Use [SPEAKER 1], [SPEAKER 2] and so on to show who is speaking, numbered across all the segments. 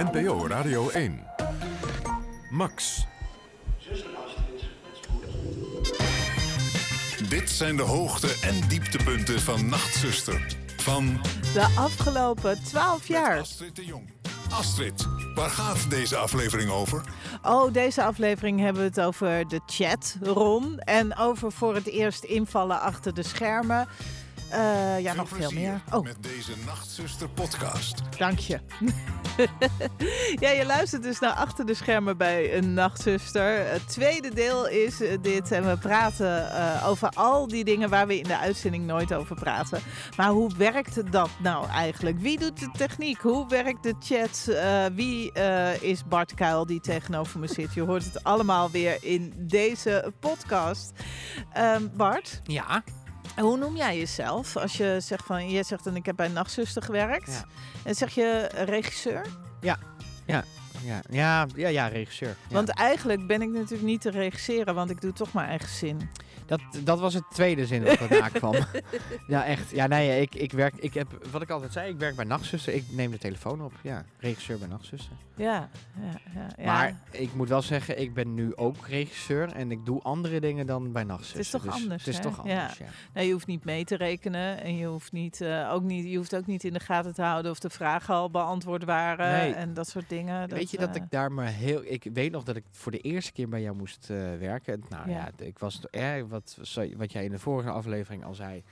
[SPEAKER 1] NPO Radio 1. Max. Dit zijn de hoogte- en dieptepunten van Nachtzuster. Van
[SPEAKER 2] De afgelopen 12 jaar.
[SPEAKER 1] Astrid de Jong. Astrid, waar gaat deze aflevering over?
[SPEAKER 2] Oh, deze aflevering hebben we het over de chat, Ron. En over voor het eerst invallen achter de schermen. Eh, ja, nog veel meer. Oh,
[SPEAKER 1] Met deze Nachtzuster podcast.
[SPEAKER 2] dank je. ja, je luistert dus naar Achter de Schermen bij een Nachtzuster. Het tweede deel is eh, dit. En we praten eh, over al die dingen waar we in de uitzending nooit over praten. Maar hoe werkt dat nou eigenlijk? Wie doet de techniek? Hoe werkt de chat? Eh, wie eh, is Bart Kuil die tegenover me zit? Je hoort het allemaal weer in deze podcast. Ehm, Bart,
[SPEAKER 3] Ja.
[SPEAKER 2] Hoe noem jij jezelf? Als je zegt van, je zegt dan ik heb bij Nachtzuster gewerkt.
[SPEAKER 3] Ja.
[SPEAKER 2] En zeg je regisseur?
[SPEAKER 3] Ja, ja, ja, ja, ja regisseur. Ja.
[SPEAKER 2] Want eigenlijk ben ik natuurlijk niet te regisseren, want ik doe toch mijn eigen zin.
[SPEAKER 3] Dat, dat was het tweede zin dat erna kwam. ja, echt. Ja, nee, ik, ik werk, ik heb, wat ik altijd zei, ik werk bij Nachtzuster. Ik neem de telefoon op. Ja, regisseur bij Nachtzuster.
[SPEAKER 2] Ja, ja, ja. ja.
[SPEAKER 3] Maar ik moet wel zeggen, ik ben nu ook regisseur en ik doe andere dingen dan bij Nachtzuster.
[SPEAKER 2] Het is toch
[SPEAKER 3] Dus
[SPEAKER 2] anders,
[SPEAKER 3] Het is
[SPEAKER 2] hè?
[SPEAKER 3] toch anders, ja.
[SPEAKER 2] Nou, je hoeft niet mee te rekenen en je hoeft, niet, eh, ook niet, je hoeft ook niet in de gaten te houden of de vragen al beantwoord waren
[SPEAKER 3] Nee.
[SPEAKER 2] en dat soort dingen.
[SPEAKER 3] Weet je dat
[SPEAKER 2] eh,
[SPEAKER 3] ik daar maar heel... Ik weet nog dat ik voor de eerste keer bij jou moest eh, werken. Nou
[SPEAKER 2] Ja.
[SPEAKER 3] ja, ik was... Eh, wat, wat jij in de vorige aflevering al zei.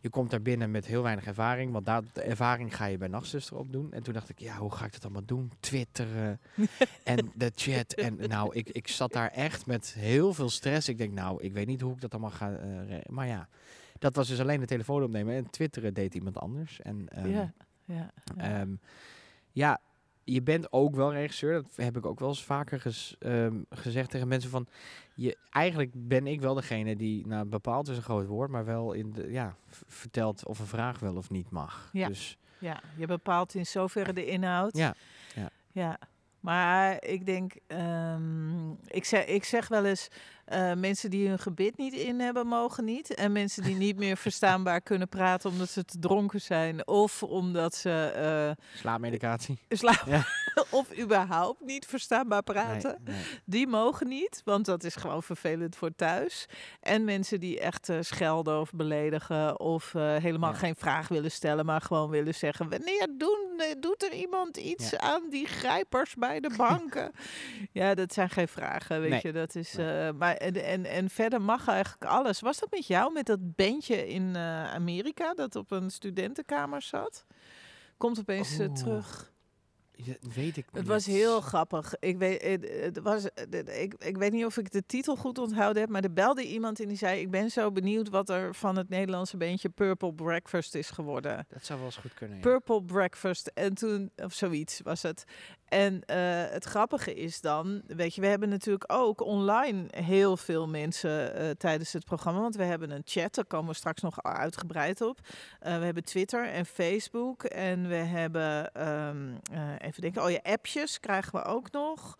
[SPEAKER 3] Je komt daar binnen met heel weinig ervaring. Want daar, de ervaring ga je bij Nachtzuster opdoen. En toen dacht ik, ja, hoe ga ik dat allemaal doen? Twitteren en de chat. En nou, ik, ik zat daar echt met heel veel stress. Ik denk, nou, ik weet niet hoe ik dat allemaal ga... eh, maar ja, dat was dus alleen de telefoon opnemen. En twitteren deed iemand anders. En, ehm,
[SPEAKER 2] ja, ja, ja.
[SPEAKER 3] Ehm, ja, je bent ook wel regisseur. Dat heb ik ook wel eens vaker ges- ehm, gezegd tegen mensen van... Je, eigenlijk ben ik wel degene die, nou bepaald is een groot woord... maar wel in de, ja, vertelt of een vraag wel of niet mag.
[SPEAKER 2] Ja.
[SPEAKER 3] Dus
[SPEAKER 2] ja, je bepaalt in zoverre de inhoud.
[SPEAKER 3] ja,
[SPEAKER 2] Ja, maar ik denk, ehm, ik, zeg, ik zeg wel eens, eh, mensen die hun gebit niet in hebben, mogen niet. En mensen die niet meer verstaanbaar kunnen praten omdat ze te dronken zijn. Of omdat ze eh,
[SPEAKER 3] slaapmedicatie.
[SPEAKER 2] slapen.
[SPEAKER 3] Ja.
[SPEAKER 2] of überhaupt niet verstaanbaar praten.
[SPEAKER 3] Nee, nee.
[SPEAKER 2] Die mogen niet, want dat is gewoon vervelend voor thuis. En mensen die echt eh, schelden of beledigen of helemaal
[SPEAKER 3] Ja.
[SPEAKER 2] geen vraag willen stellen, maar gewoon willen zeggen: wanneer doen, doet er iemand iets
[SPEAKER 3] Ja.
[SPEAKER 2] aan die grijpers bij de banken? ja, dat zijn geen vragen, weet
[SPEAKER 3] Nee.
[SPEAKER 2] je. Dat is, eh, en, en, en verder mag eigenlijk alles. Was dat met jou, met dat bandje in eh, Amerika dat op een studentenkamer zat? Komt opeens eh,
[SPEAKER 3] Oeh.
[SPEAKER 2] terug.
[SPEAKER 3] Ja, weet ik
[SPEAKER 2] Het was heel grappig. Ik weet, het, was, ik, ik weet niet of ik de titel goed onthouden heb, maar er belde iemand en die zei: Ik ben zo benieuwd wat er van het Nederlandse beentje Purple Breakfast is geworden.
[SPEAKER 3] Dat zou wel eens goed kunnen, ja.
[SPEAKER 2] Purple Breakfast. En toen, of zoiets was het. En eh, het grappige is dan, weet je, we hebben natuurlijk ook online heel veel mensen eh, tijdens het programma. Want we hebben een chat, daar komen we straks nog uitgebreid op. Eh, we hebben Twitter en Facebook. En we hebben, ehm, eh, even denken, oh ja, appjes krijgen we ook nog.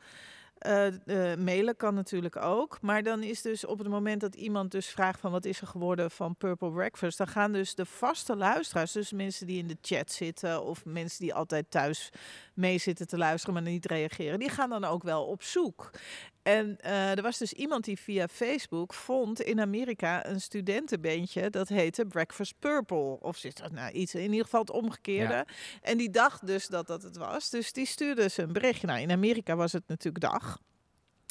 [SPEAKER 2] Eh, mailen kan natuurlijk ook. Maar dan is dus op het moment dat iemand dus vraagt van wat is er geworden van Purple Breakfast, dan gaan dus de vaste luisteraars, dus mensen die in de chat zitten of mensen die altijd thuis mee zitten te luisteren maar niet reageren, die gaan dan ook wel op zoek. En eh, er was dus iemand die via Facebook vond in Amerika een studentenbeentje dat heette Breakfast Purple. Of zit dat nou iets, in ieder geval het omgekeerde.
[SPEAKER 3] Ja.
[SPEAKER 2] En die dacht dus dat dat het was. Dus die stuurde ze een berichtje. Nou, in Amerika was het natuurlijk dag.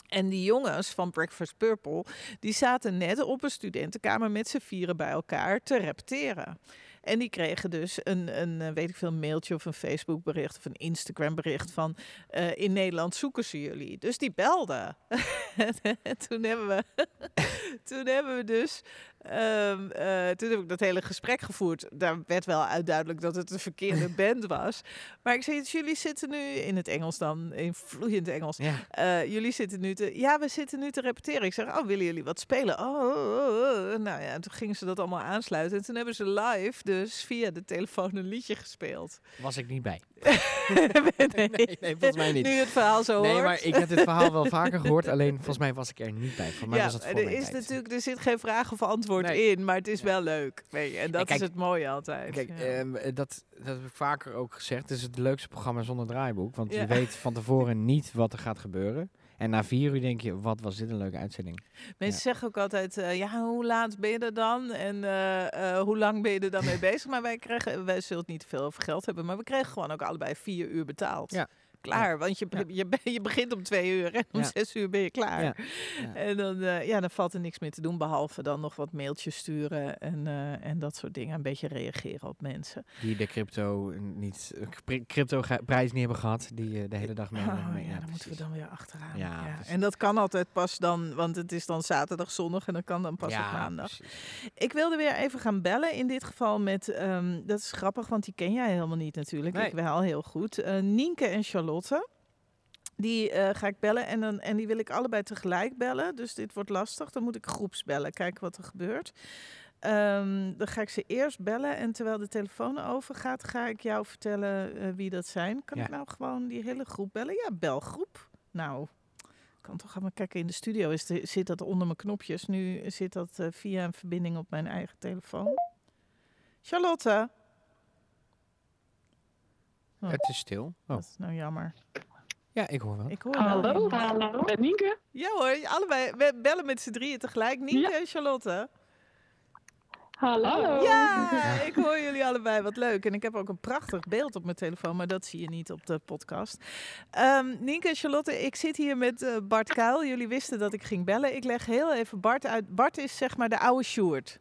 [SPEAKER 2] En die jongens van Breakfast Purple, die zaten net op een studentenkamer met z'n vieren bij elkaar te repeteren. En die kregen dus een, een eh, weet ik veel, mailtje of een Facebook bericht of een Instagram bericht van eh, in Nederland zoeken ze jullie. Dus die belden. en toen hebben we, toen hebben we dus Ehm, eh, toen heb ik dat hele gesprek gevoerd. Daar werd wel uit duidelijk dat het een verkeerde band was. Maar ik zei, jullie zitten nu in het Engels dan, in vloeiend Engels.
[SPEAKER 3] Ja.
[SPEAKER 2] Eh, jullie zitten nu te... Ja, we zitten nu te repeteren. Ik zeg, oh, willen jullie wat spelen? Oh, oh, oh, oh. Nou ja, toen gingen ze dat allemaal aansluiten. En toen hebben ze live dus via de telefoon een liedje gespeeld.
[SPEAKER 3] Was ik niet bij.
[SPEAKER 2] nee,
[SPEAKER 3] Nee, volgens mij niet.
[SPEAKER 2] Nu het verhaal zo
[SPEAKER 3] Nee,
[SPEAKER 2] hoort.
[SPEAKER 3] maar ik heb dit verhaal wel vaker gehoord. Alleen volgens mij was ik er niet bij. Voor mij
[SPEAKER 2] ja,
[SPEAKER 3] was het voor
[SPEAKER 2] er is
[SPEAKER 3] tijd.
[SPEAKER 2] natuurlijk, er zit geen vraag of antwoord
[SPEAKER 3] Nee.
[SPEAKER 2] in, maar het is
[SPEAKER 3] Ja.
[SPEAKER 2] wel leuk. En dat
[SPEAKER 3] kijk,
[SPEAKER 2] is het mooie altijd.
[SPEAKER 3] Kijk,
[SPEAKER 2] ja.
[SPEAKER 3] ehm, eh, dat, dat heb ik vaker ook gezegd. Het is het leukste programma zonder draaiboek. Want je weet van tevoren niet wat er gaat gebeuren. En na vier uur denk je, wat was dit een leuke uitzending.
[SPEAKER 2] Mensen
[SPEAKER 3] ja.
[SPEAKER 2] zeggen ook altijd, eh, ja, hoe laat ben je er dan? En eh, eh, hoe lang ben je er dan mee bezig? Maar wij kregen, wij zullen het niet te veel over geld hebben, maar we kregen gewoon ook allebei vier uur betaald.
[SPEAKER 3] Ja.
[SPEAKER 2] Klaar, want je, je, je begint om twee uur en om zes uur ben je klaar. En dan, eh, ja, dan valt er niks meer te doen, behalve dan nog wat mailtjes sturen en, eh, en dat soort dingen. Een beetje reageren op mensen.
[SPEAKER 3] Die de crypto niet, crypto prijs niet hebben gehad. Die eh, de hele dag mee.
[SPEAKER 2] Oh,
[SPEAKER 3] mee-
[SPEAKER 2] ja,
[SPEAKER 3] precies.
[SPEAKER 2] moeten we dan weer achteraan.
[SPEAKER 3] Ja.
[SPEAKER 2] En dat kan altijd pas dan, want het is dan zaterdag, zondag en dat kan dan pas
[SPEAKER 3] ja,
[SPEAKER 2] op maandag.
[SPEAKER 3] precies.
[SPEAKER 2] Ik wilde weer even gaan bellen. In dit geval met, ehm, dat is grappig, want die ken jij helemaal niet natuurlijk.
[SPEAKER 3] Nee.
[SPEAKER 2] Ik wel heel goed. Eh, Nienke en Charlotte. Die eh, ga ik bellen en, dan, en die wil ik allebei tegelijk bellen. Dus dit wordt lastig. Dan moet ik groeps bellen, kijken wat er gebeurt. Ehm, dan ga ik ze eerst bellen en terwijl de telefoon overgaat, ga ik jou vertellen eh, wie dat zijn. Kan
[SPEAKER 3] Ja.
[SPEAKER 2] ik nou gewoon die hele groep bellen? Ja, belgroep. Nou, ik kan toch gaan maar kijken in de studio. Is de, zit dat onder mijn knopjes? Nu zit dat eh, via een verbinding op mijn eigen telefoon. Charlotte. Oh.
[SPEAKER 3] Het is stil. Oh.
[SPEAKER 2] Dat is nou jammer.
[SPEAKER 3] Ja, ik hoor wel.
[SPEAKER 2] Ik hoor
[SPEAKER 4] Hallo, hallo. Met Nienke?
[SPEAKER 2] Ja hoor, allebei. We bellen met z'n drieën tegelijk. Nienke
[SPEAKER 4] Ja.
[SPEAKER 2] en Charlotte.
[SPEAKER 4] Hallo.
[SPEAKER 2] Ja, ik hoor jullie allebei. Wat leuk. En ik heb ook een prachtig beeld op mijn telefoon, maar dat zie je niet op de podcast. Ehm Nienke en Charlotte, ik zit hier met eh, Bart Kuil. Jullie wisten dat ik ging bellen. Ik leg heel even Bart uit. Bart is zeg maar de oude Sjoerd.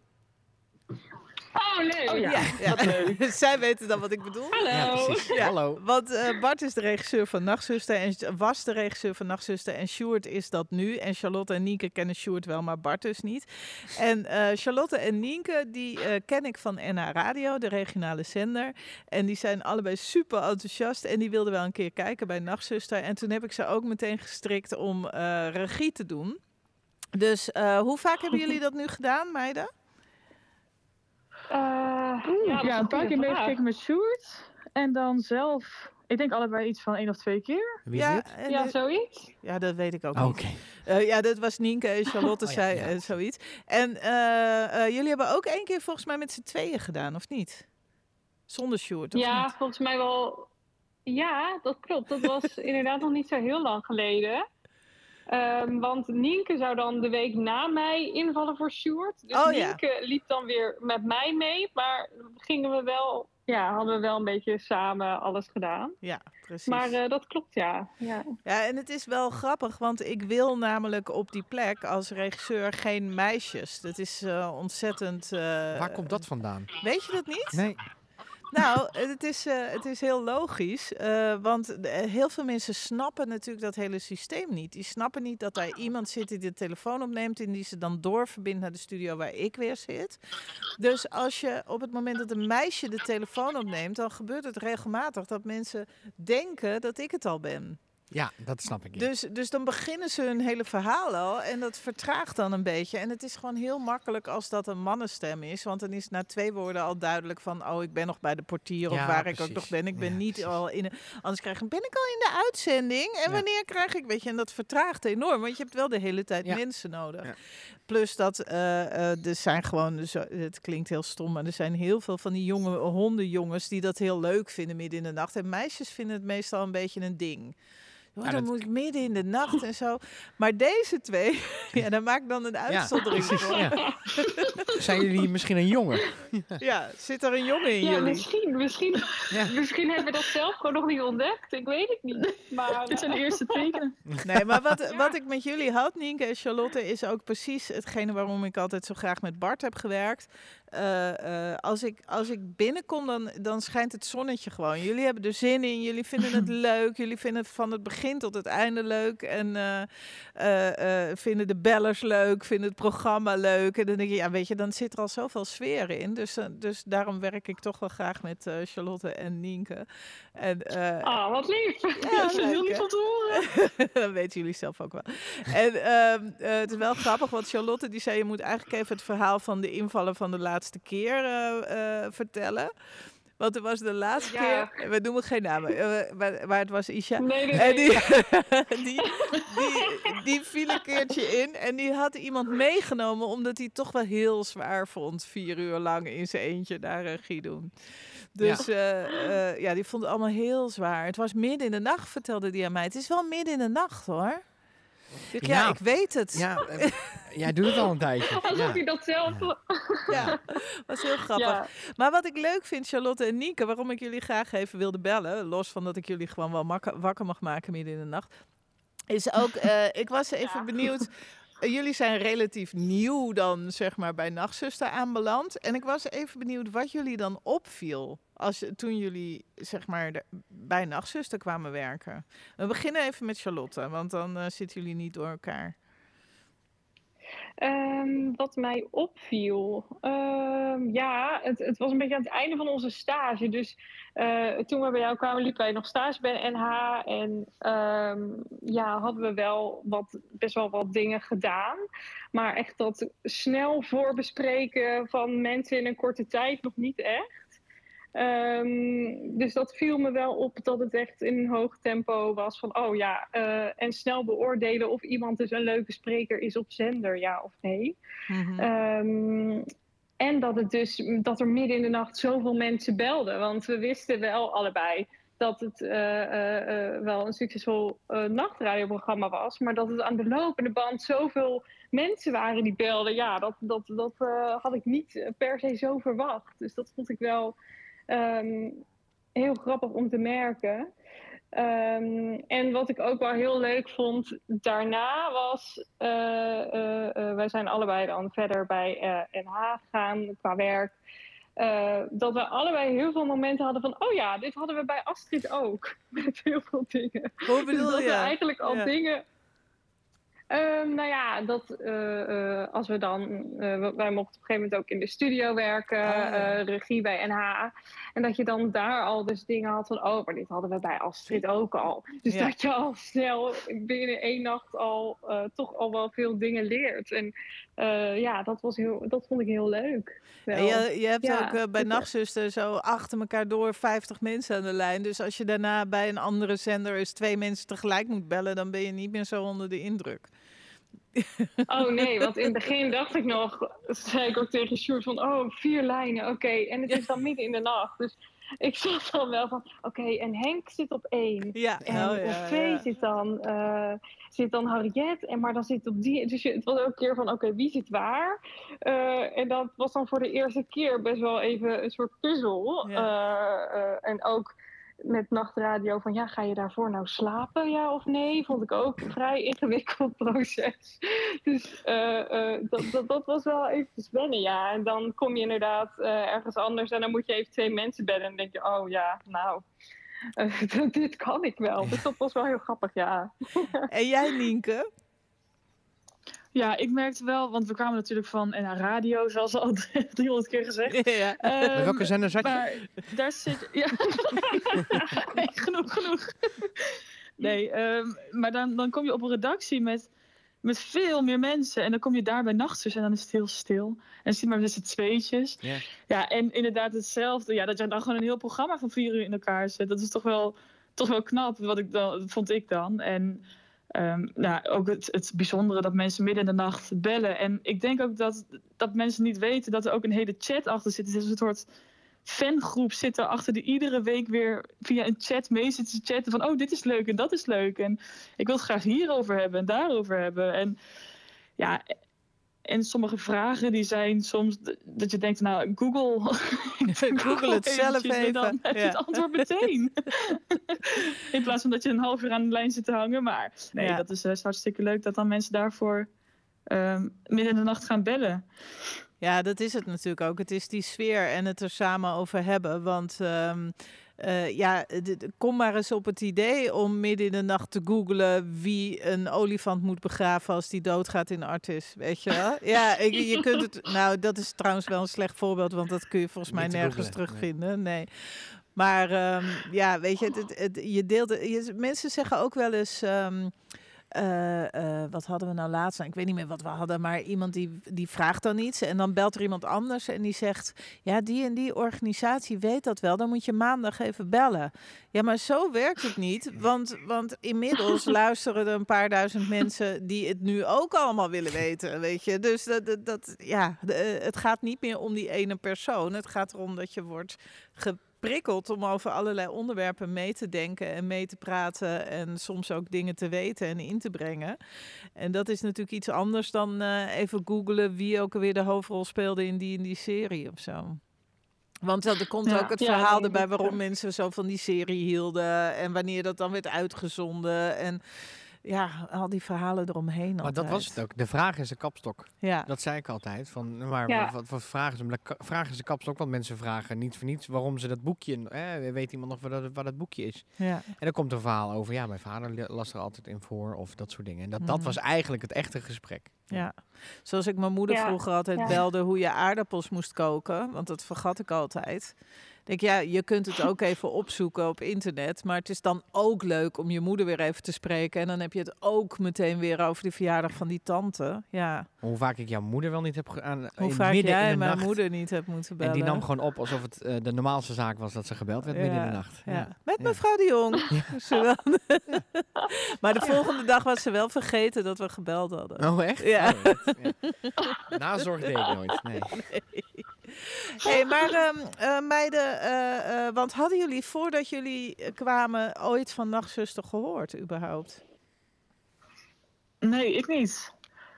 [SPEAKER 4] Oh, leuk.
[SPEAKER 2] Oh, ja. ja. Zij weten dan wat ik bedoel.
[SPEAKER 4] Hallo.
[SPEAKER 3] Ja, precies.
[SPEAKER 2] Ja.
[SPEAKER 3] Hallo.
[SPEAKER 2] Want eh, Bart is de regisseur van Nachtzuster en was de regisseur van Nachtzuster en Sjoerd is dat nu. En Charlotte en Nienke kennen Sjoerd wel, maar Bart dus niet. En eh, Charlotte en Nienke, die eh, ken ik van NH Radio, de regionale zender. En die zijn allebei super enthousiast en die wilden wel een keer kijken bij Nachtzuster. En toen heb ik ze ook meteen gestrikt om eh, regie te doen. Dus eh, hoe vaak hebben jullie dat nu gedaan, meiden?
[SPEAKER 4] Eh,
[SPEAKER 5] Oeh,
[SPEAKER 4] ja,
[SPEAKER 5] een paar keer meegekeken met Sjoerd. En dan zelf, ik denk allebei iets van één of twee keer.
[SPEAKER 3] Wie is
[SPEAKER 2] ja,
[SPEAKER 4] Ja, zoiets.
[SPEAKER 2] ja, dat weet ik ook
[SPEAKER 3] Oh,
[SPEAKER 2] niet.
[SPEAKER 3] Oké.
[SPEAKER 2] Eh, ja, dat was Nienke en Charlotte
[SPEAKER 3] Oh ja,
[SPEAKER 2] zei
[SPEAKER 3] ja.
[SPEAKER 2] eh, zoiets. En jullie hebben ook één keer volgens mij met z'n tweeën gedaan, of niet? Zonder Sjoerd, of
[SPEAKER 4] Ja,
[SPEAKER 2] niet?
[SPEAKER 4] volgens mij wel. Ja, dat klopt. Dat was inderdaad nog niet zo heel lang geleden. Ehm, want Nienke zou dan de week na mij invallen voor Sjoerd. Dus
[SPEAKER 2] Oh, ja.
[SPEAKER 4] Nienke liep dan weer met mij mee. Maar gingen we wel, ja, hadden we wel een beetje samen alles gedaan.
[SPEAKER 2] Ja, precies.
[SPEAKER 4] Maar eh, dat klopt, ja. ja.
[SPEAKER 2] Ja, en het is wel grappig, want ik wil namelijk op die plek als regisseur geen meisjes. Dat is eh, ontzettend... eh,
[SPEAKER 3] Waar komt dat vandaan?
[SPEAKER 2] Weet je dat niet?
[SPEAKER 3] Nee.
[SPEAKER 2] Nou, het is, eh, het is heel logisch. eh, want eh, heel veel mensen snappen natuurlijk dat hele systeem niet. Die snappen niet dat daar iemand zit die de telefoon opneemt en die ze dan doorverbindt naar de studio waar ik weer zit. Dus als je op het moment dat een meisje de telefoon opneemt, dan gebeurt het regelmatig dat mensen denken dat ik het al ben.
[SPEAKER 3] Ja, dat snap ik.
[SPEAKER 2] Dus, dus dan beginnen ze hun hele verhaal al en dat vertraagt dan een beetje. En het is gewoon heel makkelijk als dat een mannenstem is. Want dan is na twee woorden al duidelijk van... oh, ik ben nog bij de portier of waar ik ook nog ben. Ik ben
[SPEAKER 3] Ja,
[SPEAKER 2] niet
[SPEAKER 3] precies.
[SPEAKER 2] al in... Een, anders krijg ik... Ben ik al in de uitzending? En wanneer krijg ik... Weet je, en dat vertraagt enorm. Want je hebt wel de hele tijd mensen nodig. Plus dat eh, eh, er zijn gewoon... Zo, het klinkt heel stom, maar er zijn heel veel van die jonge hondenjongens... die dat heel leuk vinden midden in de nacht. En meisjes vinden het meestal een beetje een ding. Oh, dan moet ik midden in de nacht en zo. Maar deze twee, ja, daar maak ik dan een uitzondering voor.
[SPEAKER 3] ja. Zijn jullie misschien een jongen?
[SPEAKER 2] Ja, zit er een jongen in
[SPEAKER 4] Ja,
[SPEAKER 2] jullie?
[SPEAKER 4] misschien, misschien,
[SPEAKER 3] Ja.
[SPEAKER 4] misschien hebben we dat zelf gewoon nog niet ontdekt. Ik weet het niet. Maar,
[SPEAKER 5] Dit zijn de eerste tekenen.
[SPEAKER 2] Nee, maar wat, wat ik met jullie had, Nienke en Charlotte, is ook precies hetgene waarom ik altijd zo graag met Bart heb gewerkt. Eh, eh, als, ik, als ik binnenkom, dan, dan schijnt het zonnetje gewoon. Jullie hebben er zin in, jullie vinden het leuk. Jullie vinden het van het begin tot het einde leuk. En eh, vinden de bellers leuk, vinden het programma leuk. En dan denk je, ja, weet je, dan zit er al zoveel sfeer in. Dus, dus daarom werk ik toch wel graag met Charlotte en Nienke. En,
[SPEAKER 4] Ah, wat lief.
[SPEAKER 2] Ja,
[SPEAKER 5] dat is heel lief om te horen.
[SPEAKER 2] dat weten jullie zelf ook wel. En ehm, eh, het is wel grappig, want Charlotte die zei... je moet eigenlijk even het verhaal van de invallen van de laatste keer eh, eh, vertellen. Want er was de laatste
[SPEAKER 4] Ja.
[SPEAKER 2] keer... We noemen geen namen, eh, maar, maar het was Isha.
[SPEAKER 4] Nee, nee,
[SPEAKER 2] En
[SPEAKER 4] nee.
[SPEAKER 2] die, die, die, die viel een keertje in en die had iemand meegenomen omdat hij het toch wel heel zwaar vond. Vier uur lang in zijn eentje daar regie doen. Dus ja. ja, die vond het allemaal heel zwaar. Het was midden in de nacht, vertelde die aan mij. Het is wel midden in de nacht hoor. Ik, ja,
[SPEAKER 3] Ja.
[SPEAKER 2] ik weet het.
[SPEAKER 3] Ja, eh, jij doet het al een tijdje.
[SPEAKER 4] Alsof
[SPEAKER 3] Ja.
[SPEAKER 4] je dat zelf...
[SPEAKER 2] Ja, was heel grappig.
[SPEAKER 4] Ja.
[SPEAKER 2] Maar wat ik leuk vind, Charlotte en Nieke, waarom ik jullie graag even wilde bellen, los van dat ik jullie gewoon wel wakker mag maken midden in de nacht, is ook, eh, ik was even
[SPEAKER 4] Ja.
[SPEAKER 2] benieuwd. Eh, jullie zijn relatief nieuw dan, zeg maar, bij Nachtzuster aanbeland. En ik was even benieuwd wat jullie dan opviel als, toen jullie, zeg maar, bij Nachtzuster kwamen werken. We beginnen even met Charlotte, want dan eh, zitten jullie niet door elkaar.
[SPEAKER 4] Ehm, wat mij opviel. Ehm, ja, het, het was een beetje aan het einde van onze stage. Dus eh, toen we bij jou kwamen, liepen wij nog stage bij NH. En ehm, ja, hadden we wel wat, best wel wat dingen gedaan. Maar echt dat snel voorbespreken van mensen in een korte tijd nog niet echt. Ehm, dus dat viel me wel op dat het echt in een hoog tempo was van, oh ja, eh, en snel beoordelen of iemand dus een leuke spreker is op zender, ja of nee.
[SPEAKER 2] Mhm.
[SPEAKER 4] Ehm, en dat, het dus, dat er midden in de nacht zoveel mensen belden, want we wisten wel allebei dat het eh, eh, wel een succesvol nachtradioprogramma was, maar dat het aan de lopende band zoveel mensen waren die belden, ja, dat, dat, dat had ik niet per se zo verwacht. Dus dat vond ik wel ehm, heel grappig om te merken. Ehm, en wat ik ook wel heel leuk vond daarna was, eh, eh, eh, wij zijn allebei dan verder bij NH gegaan qua werk. dat we allebei heel veel momenten hadden van, oh ja, dit hadden we bij Astrid ook. Met heel veel dingen.
[SPEAKER 2] Hoe
[SPEAKER 4] Dus
[SPEAKER 2] bedoel
[SPEAKER 4] dat
[SPEAKER 2] je?
[SPEAKER 4] we eigenlijk al
[SPEAKER 2] Ja.
[SPEAKER 4] dingen. Ehm, nou ja, dat eh, eh, als we dan. eh, wij mochten op een gegeven moment ook in de studio werken,
[SPEAKER 2] Ah,
[SPEAKER 4] eh, regie bij NH. En dat je dan daar al dus dingen had van. Oh, maar dit hadden we bij Astrid ook al. Dus
[SPEAKER 2] Ja.
[SPEAKER 4] dat je al snel binnen één nacht al toch al wel veel dingen leert. En ja, dat, was heel, dat vond ik heel leuk.
[SPEAKER 2] En je, je hebt
[SPEAKER 4] Ja,
[SPEAKER 2] ook bij. Nachtzuster zo achter elkaar door 50 mensen aan de lijn. Dus als je daarna bij een andere zender eens twee mensen tegelijk moet bellen, dan ben je niet meer zo onder de indruk.
[SPEAKER 4] Oh nee, want in het begin dacht ik nog, zei ik ook tegen Sjoerd van, oh, vier lijnen, oké. En het is dan midden in de nacht. Dus ik zat dan wel van, oké, en Henk zit op één.
[SPEAKER 2] Ja,
[SPEAKER 4] En
[SPEAKER 2] oh,
[SPEAKER 4] op
[SPEAKER 2] ja,
[SPEAKER 4] twee
[SPEAKER 2] ja.
[SPEAKER 4] zit dan, eh, zit dan Harriet, en maar dan zit op die. Dus het was ook een keer van: oké, wie zit waar? Eh, en dat was dan voor de eerste keer best wel even een soort puzzel. Eh, en ook met nachtradio van: ja, ga je daarvoor nou slapen, ja of nee? Vond ik ook een vrij ingewikkeld proces. Dus eh, eh, dat, dat, dat was wel even wennen, ja. En dan kom je inderdaad eh, ergens anders en dan moet je even twee mensen bellen. En dan denk je: oh ja, nou. dit kan ik wel. Dus dat was wel heel grappig, ja.
[SPEAKER 2] En jij, Nienke?
[SPEAKER 5] Ja, ik merkte wel, want we kwamen natuurlijk van NH Radio, zoals al 300 keer gezegd.
[SPEAKER 2] ja.
[SPEAKER 3] Bij
[SPEAKER 5] Ehm,
[SPEAKER 3] welke zender zat je?
[SPEAKER 5] maar daar zit. Ja. nee, genoeg, genoeg. Nee, ehm, maar dan, dan kom je op een redactie met, met veel meer mensen. En dan kom je daar bij nachtzus en dan is het heel stil. En zit maar met z'n tweetjes.
[SPEAKER 3] Ja.
[SPEAKER 5] Ja, en inderdaad hetzelfde. Ja, dat je dan gewoon een heel programma van vier uur in elkaar zet. Dat is toch wel, toch wel knap, wat ik dan, vond ik dan. En ehm, nou, ook het, het bijzondere dat mensen midden in de nacht bellen. En ik denk ook dat, dat mensen niet weten dat er ook een hele chat achter zit. Het is een soort fangroep zit erachter die iedere week weer via een chat mee zit te chatten van oh dit is leuk en dat is leuk en ik wil het graag hierover hebben en daarover hebben en ja en sommige vragen die zijn soms dat je denkt nou Google
[SPEAKER 2] Google het zelf
[SPEAKER 5] en
[SPEAKER 2] even.
[SPEAKER 5] dan heb je
[SPEAKER 2] Ja.
[SPEAKER 5] het antwoord meteen in plaats van dat je een half uur aan de lijn zit te hangen maar nee
[SPEAKER 2] Ja.
[SPEAKER 5] dat is, eh, is hartstikke leuk dat dan mensen daarvoor ehm, midden in de nacht gaan bellen
[SPEAKER 2] Ja, dat is het natuurlijk ook. Het is die sfeer en het er samen over hebben. Want ehm, eh, ja, kom maar eens op het idee om midden in de nacht te googlen wie een olifant moet begraven als die doodgaat in Artis. Weet je wel? Ja, ik, je kunt het. Nou, dat is trouwens wel een slecht voorbeeld, want dat kun je volgens mij nergens
[SPEAKER 3] googlen,
[SPEAKER 2] terugvinden. Nee. Maar ehm, ja, weet je, het, het, het- je deelt. Je, mensen zeggen ook wel eens. ehm, eh, eh, wat hadden we nou laatst? Nou, ik weet niet meer wat we hadden, maar iemand die, die vraagt dan iets en dan belt er iemand anders en die zegt: Ja, die en die organisatie weet dat wel, dan moet je maandag even bellen. Ja, maar zo werkt het niet, want, want inmiddels luisteren er een paar duizend mensen die het nu ook allemaal willen weten, weet je. Dus dat, dat, dat ja, eh, het gaat niet meer om die ene persoon. Het gaat erom dat je wordt geprikkeld om over allerlei onderwerpen mee te denken en mee te praten en soms ook dingen te weten en in te brengen. En dat is natuurlijk iets anders dan eh, even googlen wie ook alweer de hoofdrol speelde in die in die serie of zo. Want dat, er komt
[SPEAKER 5] Ja.
[SPEAKER 2] ook het
[SPEAKER 4] Ja,
[SPEAKER 2] verhaal erbij waarom mensen zo van die serie hielden en wanneer dat dan werd uitgezonden en ja, al die verhalen eromheen.
[SPEAKER 3] Maar dat was het ook. De vraag is de kapstok.
[SPEAKER 2] Ja,
[SPEAKER 3] Dat zei ik altijd. Van, maar
[SPEAKER 4] Ja.
[SPEAKER 3] wat, wat vragen ze? Vragen ze kapstok, want mensen vragen niet voor niets waarom ze dat boekje... Eh, weet iemand nog wat dat, wat dat boekje is?
[SPEAKER 2] ja.
[SPEAKER 3] En dan komt een verhaal over, ja, mijn vader las er altijd in voor of dat soort dingen. En dat, dat
[SPEAKER 2] Mhm.
[SPEAKER 3] was eigenlijk het echte gesprek.
[SPEAKER 2] Ja, zoals ik mijn moeder
[SPEAKER 4] Ja,
[SPEAKER 2] vroeger altijd
[SPEAKER 4] ja.
[SPEAKER 2] belde hoe je aardappels moest koken, want dat vergat ik altijd. Ik ja, je kunt het ook even opzoeken op internet, maar het is dan ook leuk om je moeder weer even te spreken. En dan heb je het ook meteen weer over de verjaardag van die tante. Ja,
[SPEAKER 3] Hoe vaak ik jouw moeder wel niet heb aan
[SPEAKER 2] hoe
[SPEAKER 3] in
[SPEAKER 2] vaak
[SPEAKER 3] midden in
[SPEAKER 2] jij
[SPEAKER 3] de
[SPEAKER 2] mijn
[SPEAKER 3] nacht.
[SPEAKER 2] moeder niet hebt moeten bellen.
[SPEAKER 3] En die nam gewoon op alsof het eh, de normaalste zaak was dat ze gebeld werd midden in de
[SPEAKER 2] Ja,
[SPEAKER 3] nacht.
[SPEAKER 2] Ja.
[SPEAKER 3] Ja.
[SPEAKER 2] Met
[SPEAKER 3] Ja.
[SPEAKER 2] mevrouw de Jong. Wel- maar de volgende dag was ze wel vergeten dat we gebeld hadden.
[SPEAKER 3] Oh, echt?
[SPEAKER 2] Ja.
[SPEAKER 3] Oh, ja. Nazorg deed ik nooit. Nee.
[SPEAKER 2] hey, maar ehm, eh, meiden, eh, eh, want hadden jullie voordat jullie kwamen ooit van Nachtzuster gehoord überhaupt?
[SPEAKER 5] Nee, ik niet.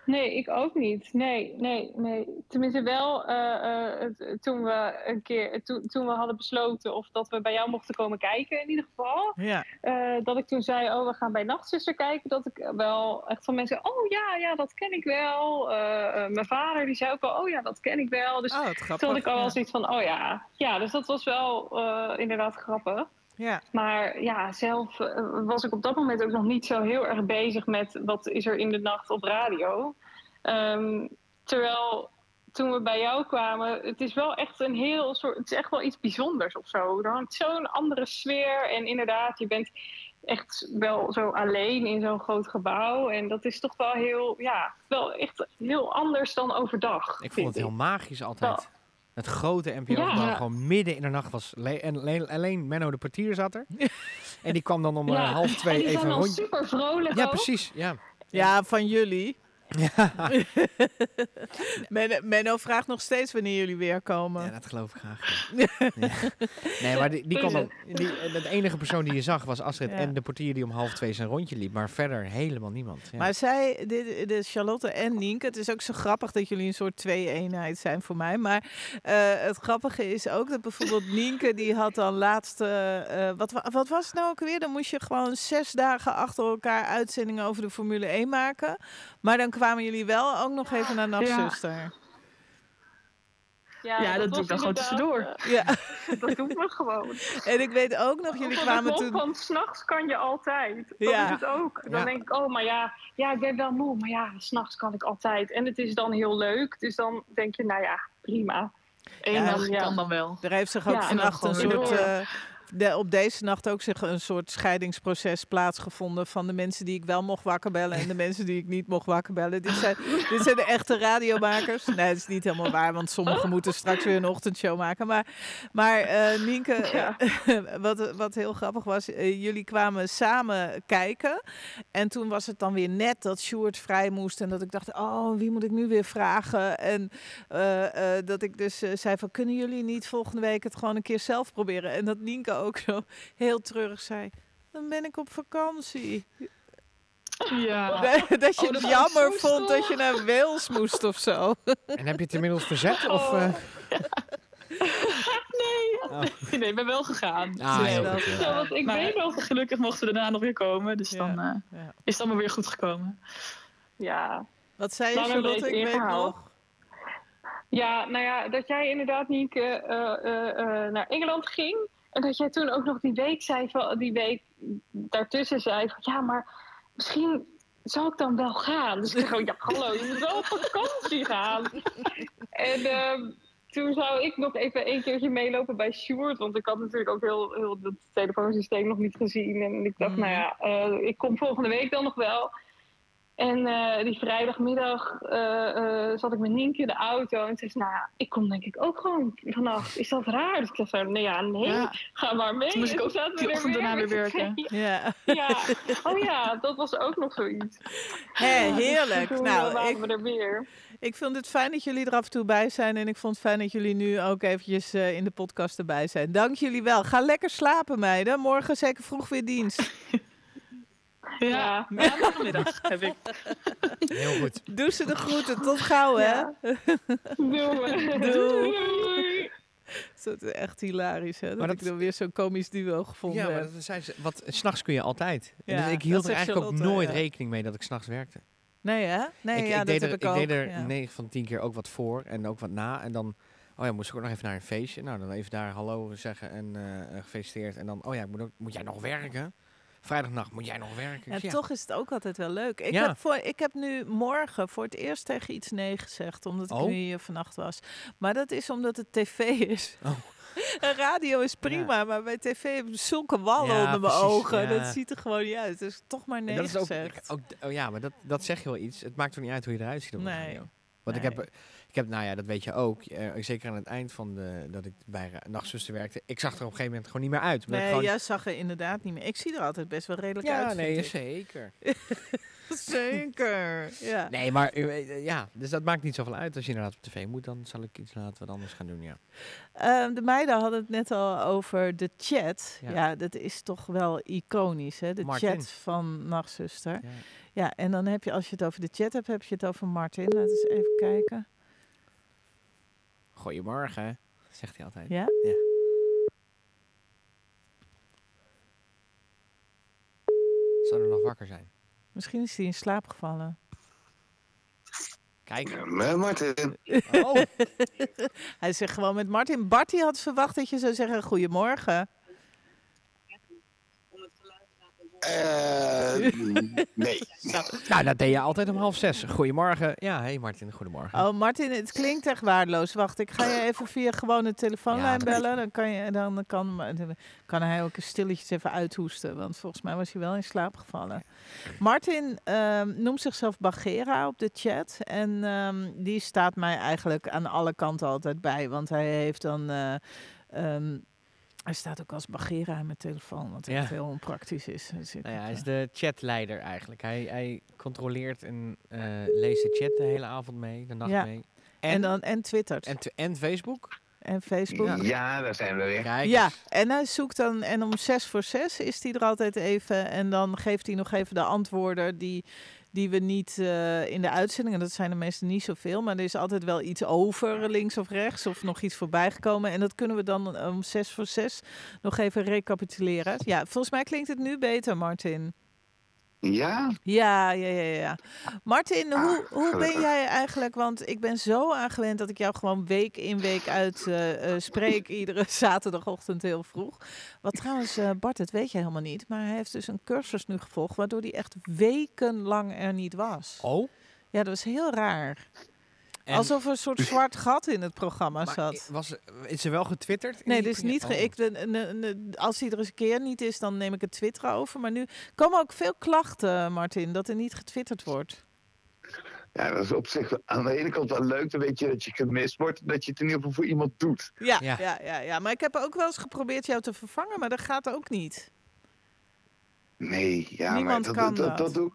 [SPEAKER 4] Nee, ik ook niet. Nee, nee, nee. Tenminste wel eh, eh, toen we een keer, toen, toen we hadden besloten of dat we bij jou mochten komen kijken in ieder geval.
[SPEAKER 2] Ja.
[SPEAKER 4] eh, dat ik toen zei, oh we gaan bij Nachtzuster kijken. Dat ik wel echt van mensen, oh ja, ja, dat ken ik wel. Mijn vader die zei ook al, oh ja, dat ken ik wel. Dus
[SPEAKER 2] Oh,
[SPEAKER 4] toen had ik al wel
[SPEAKER 2] ja.
[SPEAKER 4] zoiets van, oh ja. Ja, dus dat was wel inderdaad grappig.
[SPEAKER 2] Ja.
[SPEAKER 4] Maar ja, zelf was ik op dat moment ook nog niet zo heel erg bezig met wat is er in de nacht op radio. Ehm, terwijl toen we bij jou kwamen, het is wel echt een heel soort, het is echt wel iets bijzonders of zo. Er hangt zo'n andere sfeer en inderdaad, je bent echt wel zo alleen in zo'n groot gebouw. En dat is toch wel heel, ja, wel echt heel anders dan overdag.
[SPEAKER 3] Ik vond het heel magisch altijd.
[SPEAKER 4] Wel.
[SPEAKER 3] Het grote NPO
[SPEAKER 4] Ja.
[SPEAKER 3] gebouw
[SPEAKER 4] Ja.
[SPEAKER 3] gewoon midden in de nacht was. en alleen, alleen Menno de portier zat er. en die kwam dan om eh,
[SPEAKER 4] Ja.
[SPEAKER 3] half
[SPEAKER 4] En
[SPEAKER 3] twee
[SPEAKER 4] die
[SPEAKER 3] even rondje.
[SPEAKER 4] super vrolijk
[SPEAKER 3] Ja,
[SPEAKER 4] ook.
[SPEAKER 3] precies. Ja.
[SPEAKER 2] ja, van jullie.
[SPEAKER 3] Ja.
[SPEAKER 2] Men, Menno vraagt nog steeds wanneer jullie weer komen.
[SPEAKER 3] ja, dat geloof ik graag. ja. Ja. Nee, maar die, die kwam dan, die, de enige persoon die je zag was Astrid
[SPEAKER 2] Ja.
[SPEAKER 3] en de portier die om half twee zijn rondje liep. Maar verder helemaal niemand.
[SPEAKER 2] Maar zij, de, de Charlotte en Nienke, het is ook zo grappig dat jullie een soort twee-eenheid zijn voor mij. Maar eh, het grappige is ook dat bijvoorbeeld Nienke, die had dan laatst, eh, wat, wa- wat was het nou ook weer? Dan moest je gewoon zes dagen achter elkaar uitzendingen over de Formule 1 maken. Maar dan kwamen jullie wel ook nog even naar Nachtzuster.
[SPEAKER 5] Ja, dat doe ik dan gewoon tussendoor.
[SPEAKER 2] Ja.
[SPEAKER 4] eh, dat doen we gewoon.
[SPEAKER 2] En ik weet ook nog, jullie kwamen toen...
[SPEAKER 4] Want s'nachts kan je altijd. Dat
[SPEAKER 2] Ja.
[SPEAKER 4] is het ook. Dan
[SPEAKER 3] Ja.
[SPEAKER 4] denk ik, oh, maar ja, ja, ik ben wel moe. Maar ja, s'nachts kan ik altijd. En het is dan heel leuk. Dus dan denk je, nou ja, prima. En
[SPEAKER 2] Ja,
[SPEAKER 4] dan,
[SPEAKER 5] dat
[SPEAKER 4] ja.
[SPEAKER 5] kan dan wel.
[SPEAKER 2] Er heeft zich ook
[SPEAKER 4] Ja,
[SPEAKER 2] vannacht een soort. eh, de, op deze nacht ook zich een soort scheidingsproces plaatsgevonden van de mensen die ik wel mocht wakker bellen en de mensen die ik niet mocht wakker bellen. Dit zijn, dit zijn de echte radiomakers. Nee, dat is niet helemaal waar, want sommigen moeten straks weer een ochtendshow maken. Maar, maar eh, Nienke,
[SPEAKER 4] Ja.
[SPEAKER 2] wat, wat heel grappig was, eh, jullie kwamen samen kijken. En toen was het dan weer net dat Sjoerd vrij moest. En dat ik dacht, oh, wie moet ik nu weer vragen? En eh, eh, dat ik dus eh, zei van, kunnen jullie niet volgende week het gewoon een keer zelf proberen? En dat Nienke ook zo heel treurig zei, dan ben ik op vakantie.
[SPEAKER 5] Ja.
[SPEAKER 2] dat je
[SPEAKER 5] Oh,
[SPEAKER 2] het jammer
[SPEAKER 5] zo
[SPEAKER 2] vond dat je naar Wales moest of zo.
[SPEAKER 3] En heb je het inmiddels verzet? Of, eh?
[SPEAKER 5] Nee, ik ben wel gegaan.
[SPEAKER 3] Ah,
[SPEAKER 5] Dus,
[SPEAKER 3] heel
[SPEAKER 2] dat-
[SPEAKER 3] goed, ja.
[SPEAKER 4] Ja, want ik
[SPEAKER 5] maar
[SPEAKER 4] weet nog...
[SPEAKER 5] gelukkig mochten we daarna nog weer komen. Dus
[SPEAKER 2] Ja.
[SPEAKER 5] dan eh,
[SPEAKER 2] Ja.
[SPEAKER 5] is het allemaal weer goed gekomen.
[SPEAKER 4] Ja,
[SPEAKER 2] Wat zei je,
[SPEAKER 4] en
[SPEAKER 2] Charlotte? Ik weet nog.
[SPEAKER 4] Ja, nou ja, dat jij inderdaad niet eh, eh, eh, eh, naar Engeland ging. En dat jij toen ook nog die week zei van die week daartussen zei van ja, maar misschien zou ik dan wel gaan. Dus ik gewoon, ja, hallo, je moet wel op vakantie gaan. en ehm, toen zou ik nog even een keertje meelopen bij Sjoerd. Want ik had natuurlijk ook heel, heel het telefoonsysteem nog niet gezien. En ik dacht,
[SPEAKER 2] Mhm.
[SPEAKER 4] nou ja, eh, ik kom volgende week dan nog wel. En eh, die vrijdagmiddag eh, eh, zat ik met Nienke in de auto. En zei ze, nou ja, ik kom denk ik ook gewoon vannacht. Is dat raar? Dus ik dacht, zo, nee, ja, nee,
[SPEAKER 5] Ja.
[SPEAKER 4] ga maar mee.
[SPEAKER 5] Toen moest ik ook
[SPEAKER 4] zaten we
[SPEAKER 5] die
[SPEAKER 4] er
[SPEAKER 5] ochtend daarna weer werken.
[SPEAKER 2] Ja.
[SPEAKER 4] Ja, oh ja, dat was ook nog zoiets.
[SPEAKER 2] Hé,
[SPEAKER 4] Dus
[SPEAKER 2] heerlijk. Nou,
[SPEAKER 4] waren
[SPEAKER 2] ik,
[SPEAKER 4] we er weer.
[SPEAKER 2] ik vind het fijn dat jullie er af en toe bij zijn. En ik vond het fijn dat jullie nu ook eventjes eh, in de podcast erbij zijn. Dank jullie wel. Ga lekker slapen, meiden. Morgen zeker vroeg weer dienst.
[SPEAKER 5] Ja,
[SPEAKER 4] Ja.
[SPEAKER 5] maandagmiddag heb ik.
[SPEAKER 3] Heel goed.
[SPEAKER 2] Doe ze de groeten. Tot gauw, hè? Doei.
[SPEAKER 4] Doei.
[SPEAKER 2] Dat is echt hilarisch, hè? Dat,
[SPEAKER 3] Maar
[SPEAKER 2] ik dan weer zo'n komisch duo gevonden
[SPEAKER 3] Ja, maar
[SPEAKER 2] heb.
[SPEAKER 3] dat zijn ze, wat, s'nachts kun je altijd.
[SPEAKER 2] Ja,
[SPEAKER 3] dus ik hield er eigenlijk ook nooit
[SPEAKER 2] ja.
[SPEAKER 3] rekening mee dat ik s'nachts werkte.
[SPEAKER 2] Nee, hè? Nee,
[SPEAKER 3] ik,
[SPEAKER 2] ja,
[SPEAKER 3] ik
[SPEAKER 2] dat
[SPEAKER 3] deed
[SPEAKER 2] heb
[SPEAKER 3] er,
[SPEAKER 2] ik ook.
[SPEAKER 3] deed er
[SPEAKER 2] ja.
[SPEAKER 3] 9 van 10 keer ook wat voor en ook wat na. En dan, oh ja, moest ik ook nog even naar een feestje. Nou, dan even daar hallo zeggen en eh, gefeliciteerd. En dan, oh ja, moet, ook, moet jij nog werken? Vrijdagnacht, moet jij nog werken?
[SPEAKER 2] Ja,
[SPEAKER 3] Ik zeg,
[SPEAKER 2] toch is het ook altijd wel leuk. Ik,
[SPEAKER 3] Ja.
[SPEAKER 2] heb voor, ik heb nu morgen voor het eerst tegen iets nee gezegd, omdat ik
[SPEAKER 3] Oh.
[SPEAKER 2] nu hier vannacht was. Maar dat is omdat het tv is.
[SPEAKER 3] Oh.
[SPEAKER 2] En radio is prima, maar bij tv heb ik zulke wallen
[SPEAKER 3] Ja,
[SPEAKER 2] onder mijn
[SPEAKER 3] precies,
[SPEAKER 2] ogen.
[SPEAKER 3] ja.
[SPEAKER 2] Dat ziet er gewoon niet uit. Dus toch maar
[SPEAKER 3] En
[SPEAKER 2] nee
[SPEAKER 3] dat is ook,
[SPEAKER 2] gezegd.
[SPEAKER 3] ook, oh ja, maar dat, dat zeg je wel iets. Het maakt toch niet uit hoe je eruit ziet op de
[SPEAKER 2] Nee.
[SPEAKER 3] radio. Want ik heb, ik heb, nou ja, dat weet je ook. eh, zeker aan het eind van de, dat ik bij Nachtzuster werkte. Ik zag er op een gegeven moment gewoon niet meer uit.
[SPEAKER 2] Nee,
[SPEAKER 3] gewoon,
[SPEAKER 2] jij zag er inderdaad niet meer. Ik zie er altijd best wel redelijk
[SPEAKER 3] ja,
[SPEAKER 2] uit.
[SPEAKER 3] nee,
[SPEAKER 2] vind ik.
[SPEAKER 3] zeker.
[SPEAKER 2] Zeker. Ja.
[SPEAKER 3] Nee, maar eh, eh, ja, dus dat maakt niet zoveel uit. Als je inderdaad op tv moet, dan zal ik iets laten wat anders gaan doen, ja.
[SPEAKER 2] Ehm, de meiden hadden het net al over de chat. Ja,
[SPEAKER 3] Ja.
[SPEAKER 2] dat is toch wel iconisch, hè? De
[SPEAKER 3] Martin.
[SPEAKER 2] chat van Nachtzuster.
[SPEAKER 3] ja.
[SPEAKER 2] Ja, en dan heb je, als je het over de chat hebt, heb je het over Martin. Laten we eens even kijken.
[SPEAKER 3] Goedemorgen, zegt hij altijd.
[SPEAKER 2] Ja?
[SPEAKER 3] Ja. Zou er nog wakker zijn?
[SPEAKER 2] Misschien is hij in slaap gevallen.
[SPEAKER 3] Kijk.
[SPEAKER 6] Met Martin.
[SPEAKER 3] Oh,
[SPEAKER 2] Hij zegt gewoon met Martin. Bartie had verwacht dat je zou zeggen goedemorgen.
[SPEAKER 6] Eh, nee.
[SPEAKER 3] nou, dat deed je altijd om half zes. Goedemorgen. Ja, hey Martin, goedemorgen.
[SPEAKER 2] Oh, Martin, het klinkt echt waardeloos. Wacht, ik ga je even via gewoon de telefoonlijn
[SPEAKER 3] Ja,
[SPEAKER 2] bellen. Dan kan, je, dan kan, kan hij ook stilletjes even uithoesten. Want volgens mij was hij wel in slaap gevallen. Martin ehm, noemt zichzelf Bagera op de chat. En ehm, die staat mij eigenlijk aan alle kanten altijd bij. Want hij heeft dan... eh, ehm, hij staat ook als Bagera in mijn telefoon, wat echt
[SPEAKER 3] Ja.
[SPEAKER 2] heel onpraktisch is. Dus
[SPEAKER 3] Nou ja, hij is
[SPEAKER 2] eh,
[SPEAKER 3] de chatleider eigenlijk. Hij, hij controleert en eh, leest de chat de hele avond mee, de nacht
[SPEAKER 2] Ja.
[SPEAKER 3] mee.
[SPEAKER 2] en, dan, en twittert.
[SPEAKER 3] en, en Facebook.
[SPEAKER 2] En Facebook.
[SPEAKER 6] Ja, daar zijn we weer.
[SPEAKER 3] Kijk
[SPEAKER 2] Ja, en hij zoekt dan, en om zes voor zes is hij er altijd even. En dan geeft hij nog even de antwoorden die, die we niet eh, in de uitzendingen, dat zijn er meestal niet zoveel, maar er is altijd wel iets over links of rechts of nog iets voorbij gekomen. En dat kunnen we dan om zes voor zes nog even recapituleren. Ja, volgens mij klinkt het nu beter, Martin.
[SPEAKER 6] Ja?
[SPEAKER 2] Ja, ja, ja, ja. Martin,
[SPEAKER 6] Ah,
[SPEAKER 2] hoe, hoe ben jij eigenlijk? Want ik ben zo aangewend dat ik jou gewoon week in week uit eh, eh, spreek. iedere zaterdagochtend heel vroeg. Wat trouwens, eh, Bart, dat weet je helemaal niet. Maar hij heeft dus een cursus nu gevolgd. Waardoor hij echt wekenlang er niet was.
[SPEAKER 3] Oh.
[SPEAKER 2] Ja, dat was heel raar.
[SPEAKER 3] En-
[SPEAKER 2] Alsof er een soort zwart gat in het programma
[SPEAKER 3] maar
[SPEAKER 2] zat.
[SPEAKER 3] Was, is er wel getwitterd? in
[SPEAKER 2] Nee, dus niet. ge-
[SPEAKER 3] oh.
[SPEAKER 2] Ik, de, de- de- als hij er eens een keer niet is, dan neem ik het Twitter over. Maar nu komen ook veel klachten, Martin, dat er niet getwitterd wordt.
[SPEAKER 6] Ja, dat is op zich aan de ene kant wel leuk. Dan weet je dat je gemist wordt. Dat je het in ieder geval voor iemand doet.
[SPEAKER 2] Ja, ja.
[SPEAKER 3] Ja.
[SPEAKER 2] Ja, ja, Maar ik heb ook wel eens geprobeerd jou te vervangen, maar dat gaat ook niet.
[SPEAKER 6] Nee, ja,
[SPEAKER 2] Niemand
[SPEAKER 6] maar
[SPEAKER 2] kan
[SPEAKER 6] dat,
[SPEAKER 2] dat.
[SPEAKER 6] dat, dat, doe,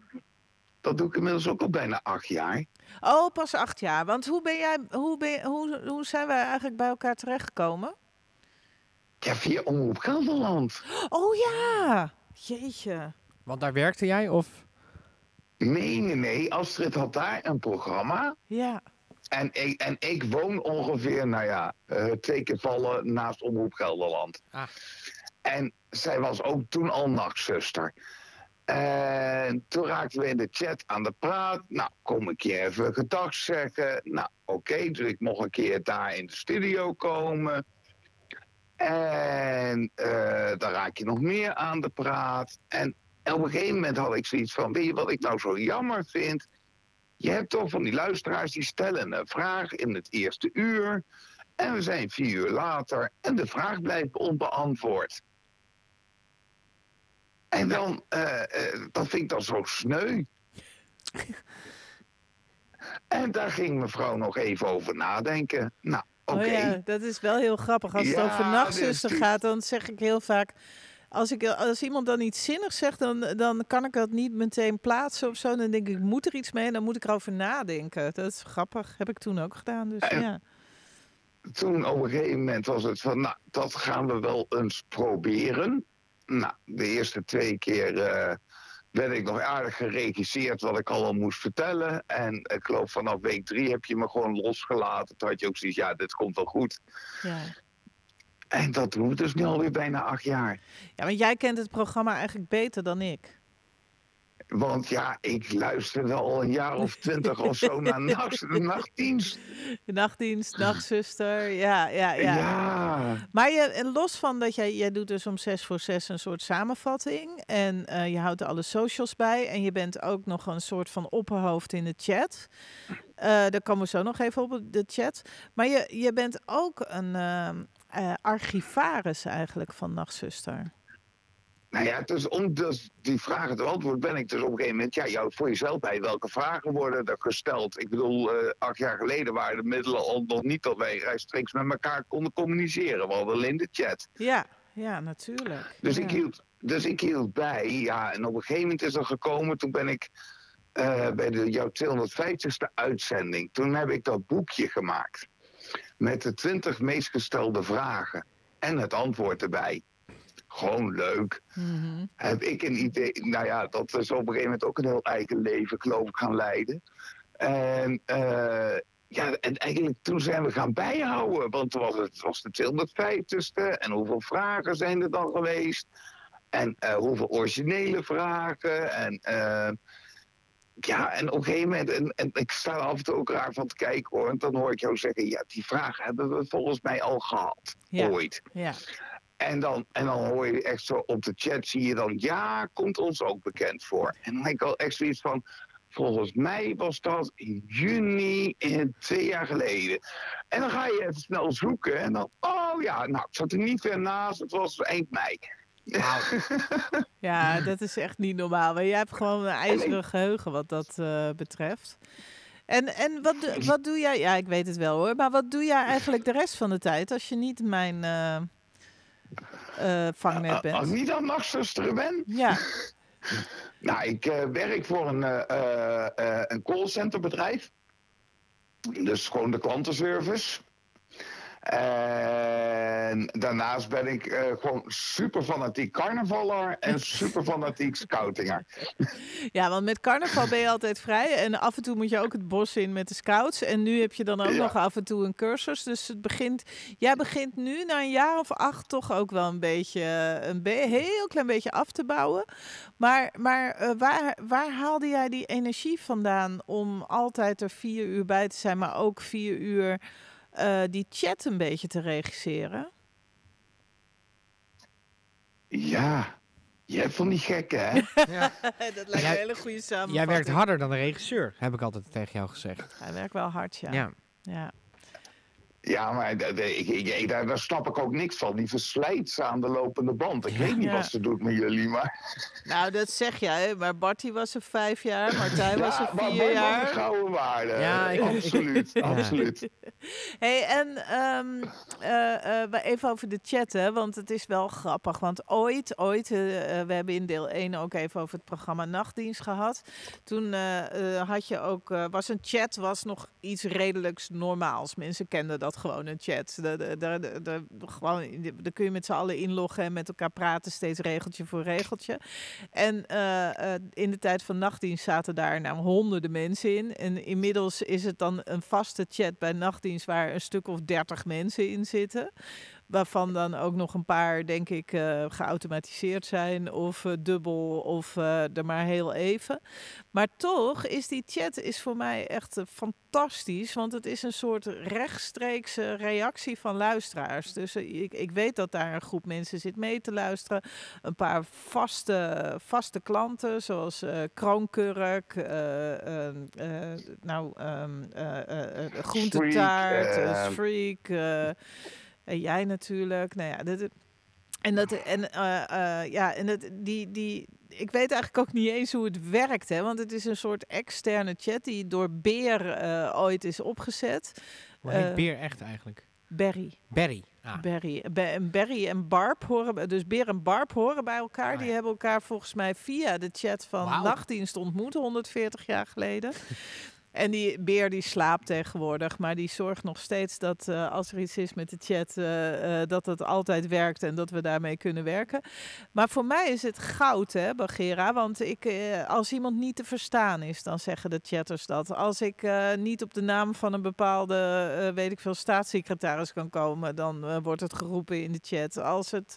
[SPEAKER 6] dat doe ik inmiddels ook al bijna acht jaar.
[SPEAKER 2] Oh, pas acht jaar. Want hoe, ben jij, hoe, ben, hoe, hoe zijn wij eigenlijk bij elkaar terechtgekomen?
[SPEAKER 6] Ja, via Omroep Gelderland.
[SPEAKER 2] Oh ja! Jeetje.
[SPEAKER 3] Want daar werkte jij of?
[SPEAKER 6] Nee, nee, nee. Astrid had daar een programma.
[SPEAKER 2] Ja.
[SPEAKER 6] En ik, en ik woon ongeveer, nou ja, eh, twee keer vallen naast Omroep Gelderland.
[SPEAKER 3] Ah.
[SPEAKER 6] En zij was ook toen al nachtzuster. En toen raakten we in de chat aan de praat. Nou, kom een keer even gedag zeggen. Nou, oké, dus ik mocht een keer daar in de studio komen. En uh, dan raak je nog meer aan de praat. En op een gegeven moment had ik zoiets van: Weet je wat ik nou zo jammer vind? Je hebt toch van die luisteraars die stellen een vraag in het eerste uur. En we zijn vier uur later en de vraag blijft onbeantwoord. En dan, uh, uh, dat vind ik dan zo sneu. en daar ging mevrouw nog even over nadenken. Nou, oké. Okay.
[SPEAKER 2] Oh ja, dat is wel heel grappig. Als het ja, over nachtzuster dus... gaat, dan zeg ik heel vaak... Als, ik, als iemand dan iets zinnigs zegt, dan, dan kan ik dat niet meteen plaatsen of zo. Dan denk ik, ik moet er iets mee en dan moet ik erover nadenken. Dat is grappig. Heb ik toen ook gedaan. Dus en, ja.
[SPEAKER 6] Toen op een gegeven moment was het van, nou, dat gaan we wel eens proberen. Nou, de eerste twee keer uh, werd ik nog aardig geregisseerd wat ik allemaal moest vertellen. En ik geloof vanaf week drie heb je me gewoon losgelaten. Toen had je ook zoiets, ja, dit komt wel goed. Ja. En dat doen we dus nu alweer bijna acht jaar.
[SPEAKER 2] Ja, want jij kent het programma eigenlijk beter dan ik.
[SPEAKER 6] Want ja, ik luisterde al een jaar of twintig of zo naar nacht, de nachtdienst.
[SPEAKER 2] Nachtdienst, nachtzuster, ja, ja, ja. ja. Maar je, los van dat jij, jij doet dus om zes voor zes een soort samenvatting. En uh, je houdt alle socials bij. En je bent ook nog een soort van opperhoofd in de chat. Uh, daar komen we zo nog even op, de chat. Maar je, je bent ook een uh, archivaris eigenlijk van Nachtzuster.
[SPEAKER 6] Nou ja, dus om dus die vragen te beantwoorden ben ik dus op een gegeven moment... ja, jou voor jezelf bij welke vragen worden er gesteld. Ik bedoel, uh, acht jaar geleden waren de middelen al nog niet dat wij rechtstreeks met elkaar konden communiceren. We hadden alleen de chat.
[SPEAKER 2] Ja, ja, natuurlijk.
[SPEAKER 6] Dus,
[SPEAKER 2] ja.
[SPEAKER 6] Ik, hield, dus ik hield bij, ja, en op een gegeven moment is er gekomen... toen ben ik uh, bij de, jouw 250ste uitzending... toen heb ik dat boekje gemaakt. Met de 20 meest gestelde vragen. En het antwoord erbij gewoon leuk. Mm-hmm. Heb ik een idee, nou ja, dat is op een gegeven moment ook een heel eigen leven, geloof ik, gaan leiden. En uh, ja, en eigenlijk toen zijn we gaan bijhouden, want het was, het was de 250ste en hoeveel vragen zijn er dan geweest? En uh, hoeveel originele vragen? En uh, ja, en op een gegeven moment, en, en, ik sta er af en toe ook raar van te kijken hoor, en dan hoor ik jou zeggen, ja, die vragen hebben we volgens mij al gehad,
[SPEAKER 2] ja.
[SPEAKER 6] ooit.
[SPEAKER 2] Ja.
[SPEAKER 6] En dan, en dan hoor je echt zo op de chat, zie je dan, ja, komt ons ook bekend voor. En dan heb ik al echt zoiets van, volgens mij was dat in juni in twee jaar geleden. En dan ga je even snel zoeken en dan, oh ja, nou, ik zat er niet ver naast, het was eind mei.
[SPEAKER 2] Wow. ja, dat is echt niet normaal. Maar jij hebt gewoon een ijzeren geheugen wat dat uh, betreft. En, en wat, wat doe jij? Ja, ik weet het wel hoor. Maar wat doe jij eigenlijk de rest van de tijd als je niet mijn... Uh, uh, vangnet bent.
[SPEAKER 6] Als ik niet aan nachtzuster ben?
[SPEAKER 2] Ja.
[SPEAKER 6] nou, ik uh, werk voor een, een callcenterbedrijf. Dus gewoon de klantenservice. En daarnaast ben ik uh, gewoon super fanatiek carnavaller en super fanatiek scoutinger.
[SPEAKER 2] Ja, want met carnaval ben je altijd vrij en af en toe moet je ook het bos in met de scouts. En nu heb je dan ook ja. nog af en toe een cursus. Dus het begint, jij begint nu na een jaar of acht toch ook wel een beetje, een be heel klein beetje af te bouwen. Maar, maar uh, waar, waar haalde jij die energie vandaan om altijd er vier uur bij te zijn, maar ook vier uur... Uh, die chat een beetje te regisseren?
[SPEAKER 6] Ja, je hebt van die gekken, hè?
[SPEAKER 2] ja. dat lijkt een hele goede samenvatting.
[SPEAKER 3] Jij werkt harder dan de regisseur, heb ik altijd tegen jou gezegd.
[SPEAKER 2] Hij werkt wel hard, ja.
[SPEAKER 3] Ja.
[SPEAKER 2] ja.
[SPEAKER 6] Ja, maar ik, ik, daar, daar, snap ik ook niks van. Die verslijt ze aan de lopende band. Ik weet niet ja. wat ze doet met jullie, maar...
[SPEAKER 2] Nou, dat zeg jij, maar Barty was er vijf jaar, Martijn ja, was er vier
[SPEAKER 6] maar
[SPEAKER 2] jaar.
[SPEAKER 6] Ja, gouden waarde. Ja, ik, absoluut, ja. absoluut.
[SPEAKER 2] hey, en um, uh, uh, even over de chat, hè, want het is wel grappig. Want ooit, ooit, uh, we hebben in deel 1 ook even over het programma Nachtdienst gehad. Toen had je ook, was een chat was nog iets redelijks normaals. Mensen kenden dat gewoon een chat. Daar, kun je met z'n allen inloggen en met elkaar praten, steeds regeltje voor regeltje. En uh, uh, in de tijd van nachtdienst zaten daar nou honderden mensen in. En inmiddels is het dan een vaste chat bij nachtdienst waar een stuk of dertig mensen in zitten. Waarvan dan ook nog een paar, denk ik, eh, geautomatiseerd zijn. Of eh, dubbel, of eh, er maar heel even. Maar toch is die chat is voor mij echt fantastisch. Want het is een soort rechtstreekse reactie van luisteraars. Dus ik, ik weet dat daar een groep mensen zit mee te luisteren. Een paar vaste, vaste klanten, zoals Kroonkurk, nou, Groentetaart,
[SPEAKER 6] Freak,
[SPEAKER 2] Freak, en jij natuurlijk. Nou ja, dit, en dat, en, eh, eh, ja, en dat, die, die, ik weet eigenlijk ook niet eens hoe het werkt, hè, want het is een soort externe chat die door Beer eh, ooit is opgezet.
[SPEAKER 3] Hoe heet
[SPEAKER 2] Eh,
[SPEAKER 3] Beer echt eigenlijk?
[SPEAKER 2] Berry.
[SPEAKER 3] Barry. Ah.
[SPEAKER 2] Berry. Be- en Berry en Barb horen, dus Beer en Barb horen bij elkaar.
[SPEAKER 3] Ah,
[SPEAKER 2] Die hebben elkaar volgens mij via de chat van. Nachtdienst ontmoet, 140 jaar geleden. En die beer die slaapt tegenwoordig, maar die zorgt nog steeds dat eh, als er iets is met de chat, eh, dat het altijd werkt en dat we daarmee kunnen werken. Maar voor mij is het goud, hè, Bagera. Want ik, als iemand niet te verstaan is, dan zeggen de chatters dat. Als ik niet op de naam van een bepaalde, weet ik veel, staatssecretaris kan komen, dan wordt het geroepen in de chat. Als, het,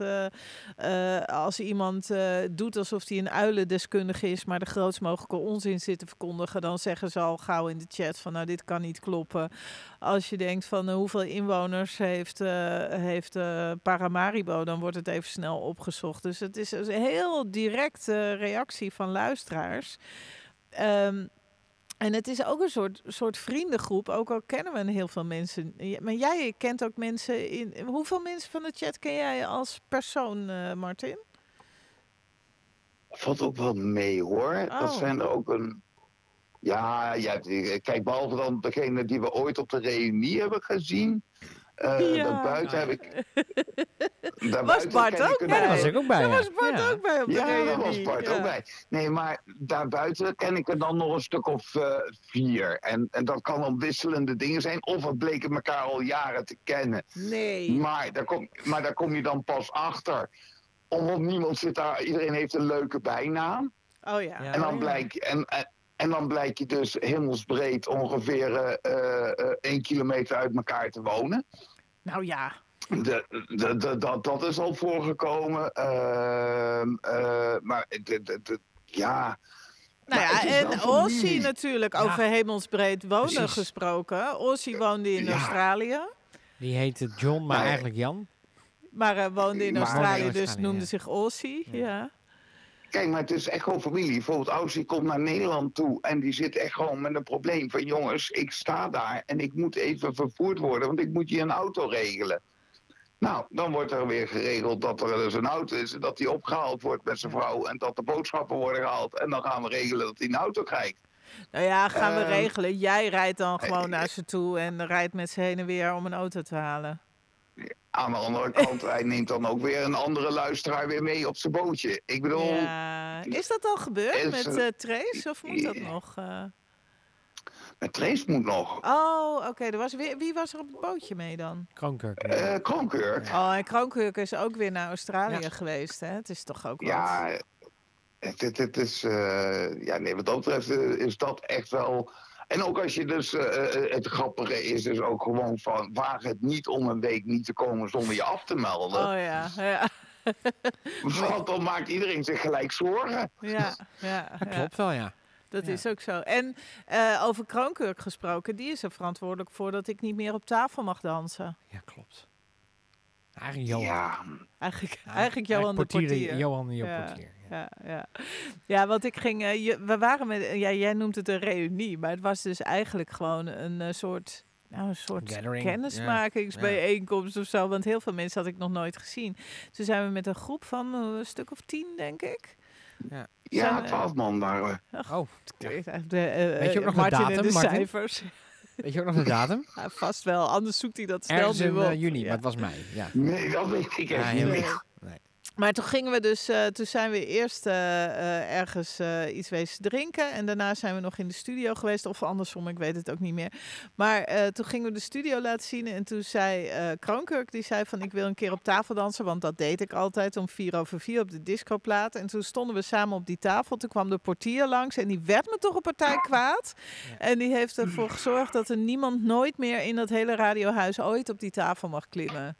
[SPEAKER 2] als iemand doet alsof hij een uilendeskundige is, maar de grootst mogelijke onzin zit te verkondigen, dan zeggen ze al gauw in de chat van nou, dit kan niet kloppen. Als je denkt van eh, hoeveel inwoners heeft, eh, heeft eh, Paramaribo, dan wordt het even snel opgezocht. Dus het is een heel directe reactie van luisteraars. Ehm, en het is ook een soort, soort vriendengroep, ook al kennen we heel veel mensen. Maar jij kent ook mensen in. Hoeveel mensen van de chat ken jij als persoon, eh, Martin?
[SPEAKER 6] Valt ook wel mee hoor. Dat
[SPEAKER 2] Oh.
[SPEAKER 6] zijn er ook een. Ja, ja, die- kijk, behalve dan degene die we ooit op de reunie hebben gezien. Eh
[SPEAKER 2] Ja.
[SPEAKER 6] Daarbuiten heb ik. daarbuiten
[SPEAKER 2] Was Bart ook
[SPEAKER 3] Ja, daar was
[SPEAKER 2] bij?
[SPEAKER 3] ik ook bij.
[SPEAKER 2] Daar
[SPEAKER 3] ja.
[SPEAKER 2] was Bart
[SPEAKER 3] Ja.
[SPEAKER 2] ook bij op de
[SPEAKER 6] Ja, daar was Bart
[SPEAKER 2] ja.
[SPEAKER 6] ook bij. Nee, maar daarbuiten ken ik er dan nog een stuk of eh, vier. En, en dat kan dan wisselende dingen zijn. Of we bleken elkaar al jaren te kennen.
[SPEAKER 2] Nee.
[SPEAKER 6] Maar daar kom, maar daar kom je dan pas achter. Omdat niemand zit daar. Iedereen heeft een leuke bijnaam.
[SPEAKER 2] Oh ja.
[SPEAKER 3] Ja.
[SPEAKER 6] En dan blijkt en, en, en dan blijkt je dus hemelsbreed ongeveer eh, eh, eh, één kilometer uit elkaar te wonen.
[SPEAKER 2] Nou ja.
[SPEAKER 6] De, de, de, dat, dat is al voorgekomen. Ehm, eh, maar de, de, de- ja.
[SPEAKER 2] Nou ja, en Ossie natuurlijk,
[SPEAKER 3] Ja.
[SPEAKER 2] over hemelsbreed wonen
[SPEAKER 3] Precies.
[SPEAKER 2] gesproken. Ossie woonde in
[SPEAKER 6] Ja.
[SPEAKER 2] Australië.
[SPEAKER 3] Die heette John, maar
[SPEAKER 6] Nou,
[SPEAKER 3] eigenlijk Jan.
[SPEAKER 2] Maar eh, woonde in
[SPEAKER 6] Maar-
[SPEAKER 2] Australië, dus noemde
[SPEAKER 3] ja.
[SPEAKER 2] zich Ossie.
[SPEAKER 3] Ja.
[SPEAKER 6] Kijk, maar het is echt gewoon familie. Bijvoorbeeld Aussie komt naar Nederland toe en die zit echt gewoon met een probleem van jongens, ik sta daar en ik moet even vervoerd worden, want ik moet hier een auto regelen. Nou, dan wordt er weer geregeld dat er dus een auto is en dat die opgehaald wordt met zijn vrouw en dat de boodschappen worden gehaald. En dan gaan we regelen dat hij een auto krijgt.
[SPEAKER 2] Nou ja, gaan we
[SPEAKER 6] Ehm,
[SPEAKER 2] regelen. Jij rijdt dan gewoon naar ze toe en rijdt met ze heen en weer om een auto te halen.
[SPEAKER 6] Aan de andere kant, hij neemt dan ook weer een andere luisteraar weer mee op zijn bootje. Ik bedoel,
[SPEAKER 2] Ja. Is dat al gebeurd
[SPEAKER 6] is,
[SPEAKER 2] met
[SPEAKER 6] eh,
[SPEAKER 2] eh Trace of moet dat
[SPEAKER 6] ja.
[SPEAKER 2] nog? eh?
[SPEAKER 6] met Trace moet nog.
[SPEAKER 2] Oh, oké. er was weer. Wie was er op het bootje mee dan?
[SPEAKER 3] Kroonkurk.
[SPEAKER 6] Eh Kroonkurk.
[SPEAKER 2] Oh, en Kroonkurk is ook weer naar Australië
[SPEAKER 3] Ja.
[SPEAKER 2] geweest, hè? Het is toch ook wat.
[SPEAKER 6] Ja, het, het, het is. eh, ja, nee, wat dat betreft eh, is dat echt wel. En ook als je dus. eh, eh, het grappige is dus ook gewoon van. Waag het niet om een week niet te komen zonder je af te melden.
[SPEAKER 2] Oh ja, ja,
[SPEAKER 6] Want dan maakt iedereen zich gelijk zorgen.
[SPEAKER 2] ja, ja,
[SPEAKER 3] klopt wel, ja.
[SPEAKER 2] Dat
[SPEAKER 3] Ja.
[SPEAKER 2] is ook zo. En eh, over Kroonkurk gesproken, die is er verantwoordelijk voor dat ik niet meer op tafel mag dansen.
[SPEAKER 3] Ja, klopt. Eigenlijk Johan.
[SPEAKER 6] Ja,
[SPEAKER 2] Eigenlijk, eigenlijk Johan de
[SPEAKER 3] portier,
[SPEAKER 2] portier.
[SPEAKER 3] Johan de
[SPEAKER 2] Ja.
[SPEAKER 3] portier. Ja.
[SPEAKER 2] Ja, ja. ja, want ik ging. eh, je, we waren met. Ja, jij noemt het een reunie, maar het was dus eigenlijk gewoon een eh, soort. Nou, een soort
[SPEAKER 3] Gathering,
[SPEAKER 2] kennismakingsbijeenkomst of zo. Want heel veel mensen had ik nog nooit gezien. Toen zijn we met een groep van een stuk of tien, denk ik.
[SPEAKER 6] Ja
[SPEAKER 2] we-
[SPEAKER 6] twaalf man waren we.
[SPEAKER 3] Oh,
[SPEAKER 2] De, eh,
[SPEAKER 3] Weet je ook nog de
[SPEAKER 2] Martin en
[SPEAKER 3] datum,
[SPEAKER 2] de
[SPEAKER 3] Martin?
[SPEAKER 2] cijfers.
[SPEAKER 3] weet je ook nog de datum?
[SPEAKER 2] Ja, vast wel, anders zoekt hij dat snel
[SPEAKER 3] Ergens
[SPEAKER 2] nu
[SPEAKER 3] in
[SPEAKER 2] op.
[SPEAKER 3] juni,
[SPEAKER 2] Ja.
[SPEAKER 3] maar het was mei. Ja.
[SPEAKER 6] Nee, dat weet ik
[SPEAKER 3] Ja,
[SPEAKER 6] echt
[SPEAKER 3] heel
[SPEAKER 6] niet.
[SPEAKER 2] Maar toen gingen we dus, eh, toen zijn we eerst eh, eh, ergens iets wezen drinken. En daarna zijn we nog in de studio geweest. Of andersom, ik weet het ook niet meer. Maar toen gingen we de studio laten zien. En toen zei Kroonkurk, die zei van ik wil een keer op tafel dansen. Want dat deed ik altijd om vier over vier op de discoplaat. En toen stonden we samen op die tafel. Toen kwam de portier langs en die werd me toch een partij kwaad.
[SPEAKER 3] Ja.
[SPEAKER 2] En die heeft ervoor gezorgd dat er niemand nooit meer in dat hele radiohuis ooit op die tafel mag klimmen.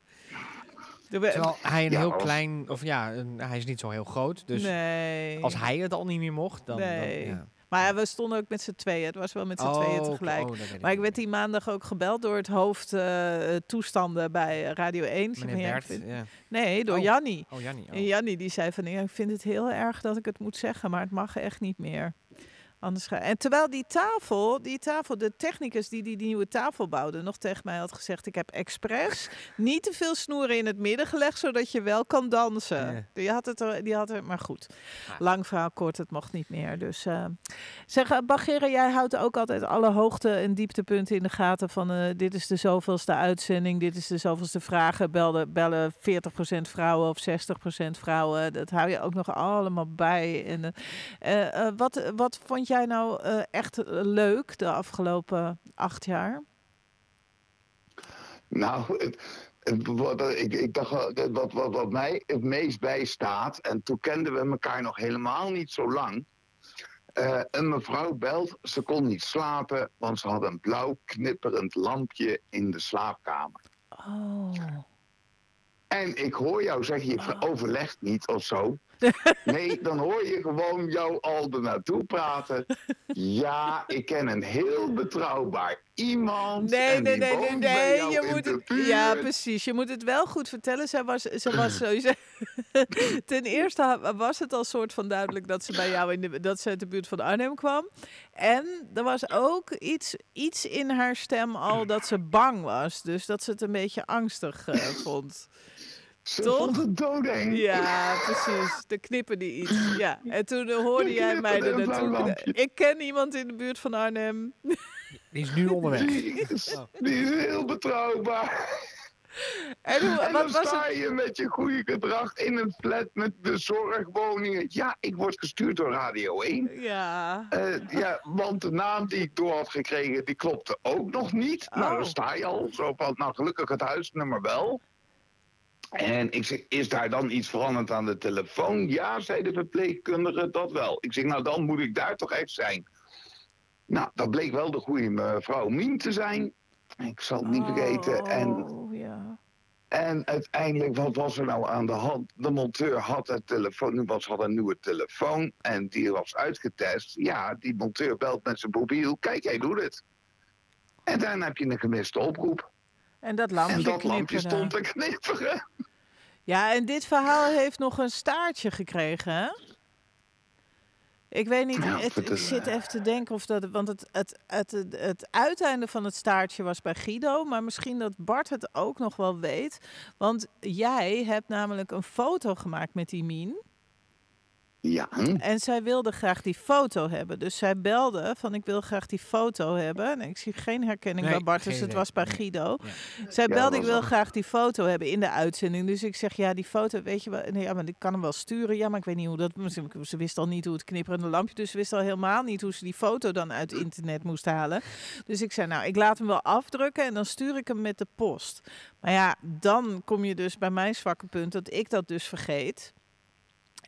[SPEAKER 2] Er
[SPEAKER 3] Terwijl hij een
[SPEAKER 6] Ja,
[SPEAKER 3] heel
[SPEAKER 6] als-
[SPEAKER 3] klein, of ja, een- hij is niet zo heel groot. Dus
[SPEAKER 2] nee.
[SPEAKER 3] als hij het al niet meer mocht, dan...
[SPEAKER 2] Nee.
[SPEAKER 3] dan ja.
[SPEAKER 2] Maar ja, we stonden ook met z'n tweeën. Het was wel met z'n
[SPEAKER 3] Oh,
[SPEAKER 2] tweeën tegelijk.
[SPEAKER 3] Oh, weet
[SPEAKER 2] Maar ik werd die maandag ook gebeld door het hoofd eh, toestanden bij Radio 1. Ik zeg,
[SPEAKER 3] Meneer Bert, ja.
[SPEAKER 2] Nee, door
[SPEAKER 3] Oh.
[SPEAKER 2] Jannie.
[SPEAKER 3] Oh, Jannie. oh.
[SPEAKER 2] En Jannie die zei van, ja, ik vind het heel erg dat ik het moet zeggen, maar het mag echt niet meer. Anders ga... En terwijl die tafel, die tafel, de technicus die, die die nieuwe tafel bouwde, nog tegen mij had gezegd, ik heb expres niet te veel snoeren in het midden gelegd, zodat je wel kan dansen. Die had het er, die had het, maar goed.
[SPEAKER 3] Ah.
[SPEAKER 2] Lang verhaal kort, het mocht niet meer. Dus eh zeg, eh, Bagheera, jij houdt ook altijd alle hoogte- en dieptepunten in de gaten van eh, dit is de zoveelste uitzending, dit is de zoveelste vragen, bellen, bellen 40% vrouwen of 60% vrouwen. Dat hou je ook nog allemaal bij. En, eh, wat, wat vond jij nou eh, echt eh, leuk de afgelopen acht jaar?
[SPEAKER 6] Nou, het, het- wat, ik, ik dacht, wat, wat, wat mij het meest bijstaat, en toen kenden we elkaar nog helemaal niet zo lang. Eh, een mevrouw belt, ze kon niet slapen, want ze had een blauw knipperend lampje in de slaapkamer.
[SPEAKER 2] Oh.
[SPEAKER 6] En ik hoor jou zeggen, je overlegt niet of zo. Nee, dan hoor je gewoon jou al er naartoe praten. Ja, ik ken een heel betrouwbaar iemand.
[SPEAKER 2] Nee, nee, nee, nee, nee. Je moet het, ja, precies. Je moet het wel goed vertellen. Zij was, ze was sowieso. Ten eerste was het al soort van duidelijk dat ze bij jou in de, dat ze uit de buurt van Arnhem kwam. En er was ook iets, iets in haar stem al dat ze bang was. Dus dat ze het een beetje angstig eh, vond.
[SPEAKER 6] Ze
[SPEAKER 2] toch?
[SPEAKER 6] vond het doodeng.
[SPEAKER 2] Ja, precies. De knipperde iets. Ja. En toen eh, hoorde
[SPEAKER 6] De
[SPEAKER 2] jij mij er naartoe. Ik ken iemand in de buurt van Arnhem.
[SPEAKER 3] Die is nu onderweg.
[SPEAKER 6] Die is, die is heel betrouwbaar.
[SPEAKER 2] En hoe,
[SPEAKER 6] En
[SPEAKER 2] wat
[SPEAKER 6] dan
[SPEAKER 2] was
[SPEAKER 6] sta
[SPEAKER 2] het?
[SPEAKER 6] je met je goede gedrag in een flat met de zorgwoningen. Ja, ik word gestuurd door Radio 1.
[SPEAKER 2] Ja.
[SPEAKER 6] Eh, ja, want de naam die ik door had gekregen, die klopte ook nog niet. Nou,
[SPEAKER 2] Oh.
[SPEAKER 6] dan sta je al zo van, nou gelukkig het huisnummer wel. En ik zeg, is daar dan iets veranderd aan de telefoon? Ja, zei de verpleegkundige, dat wel. Ik zeg, nou dan moet ik daar toch echt zijn. Nou, dat bleek wel de goede mevrouw Mien te zijn. Ik zal het niet vergeten. En
[SPEAKER 2] Oh, ja.
[SPEAKER 6] en uiteindelijk, wat was er nou aan de hand? De monteur had een telefoon, nu was had een nieuwe telefoon en die was uitgetest. Ja, die monteur belt met zijn mobiel. Kijk, hij doet het. En daarna heb je een gemiste oproep.
[SPEAKER 2] En dat lampje
[SPEAKER 6] en dat lampje stond te knipperen.
[SPEAKER 2] Ja, en dit verhaal heeft nog een staartje gekregen, hè? Ik weet niet, het,
[SPEAKER 6] het
[SPEAKER 2] ik zit
[SPEAKER 6] eh,
[SPEAKER 2] even te denken of dat... Want het, het, het, het, het uiteinde van het staartje was bij Guido. Maar misschien dat Bart het ook nog wel weet. Want jij hebt namelijk een foto gemaakt met die Mien.
[SPEAKER 6] Ja,
[SPEAKER 2] En zij wilde graag die foto hebben. Dus zij belde van ik wil graag die foto hebben. En ik zie geen herkenning
[SPEAKER 3] Nee,
[SPEAKER 2] bij Bart, dus het was bij. Guido.
[SPEAKER 3] Ja.
[SPEAKER 2] Zij belde ik wil graag die foto hebben in de uitzending. Dus ik zeg ja, die foto, weet je wel. Nee, ja, maar ik kan hem wel sturen. Ja, maar ik weet niet hoe dat... Ze, ze wist al niet hoe het knipperende lampje... Dus ze wist al helemaal niet hoe ze die foto dan uit internet moest halen. Dus ik zei nou, ik laat hem wel afdrukken... en dan stuur ik hem met de post. Maar ja, dan kom je dus bij mijn zwakke punt... dat ik dat dus vergeet...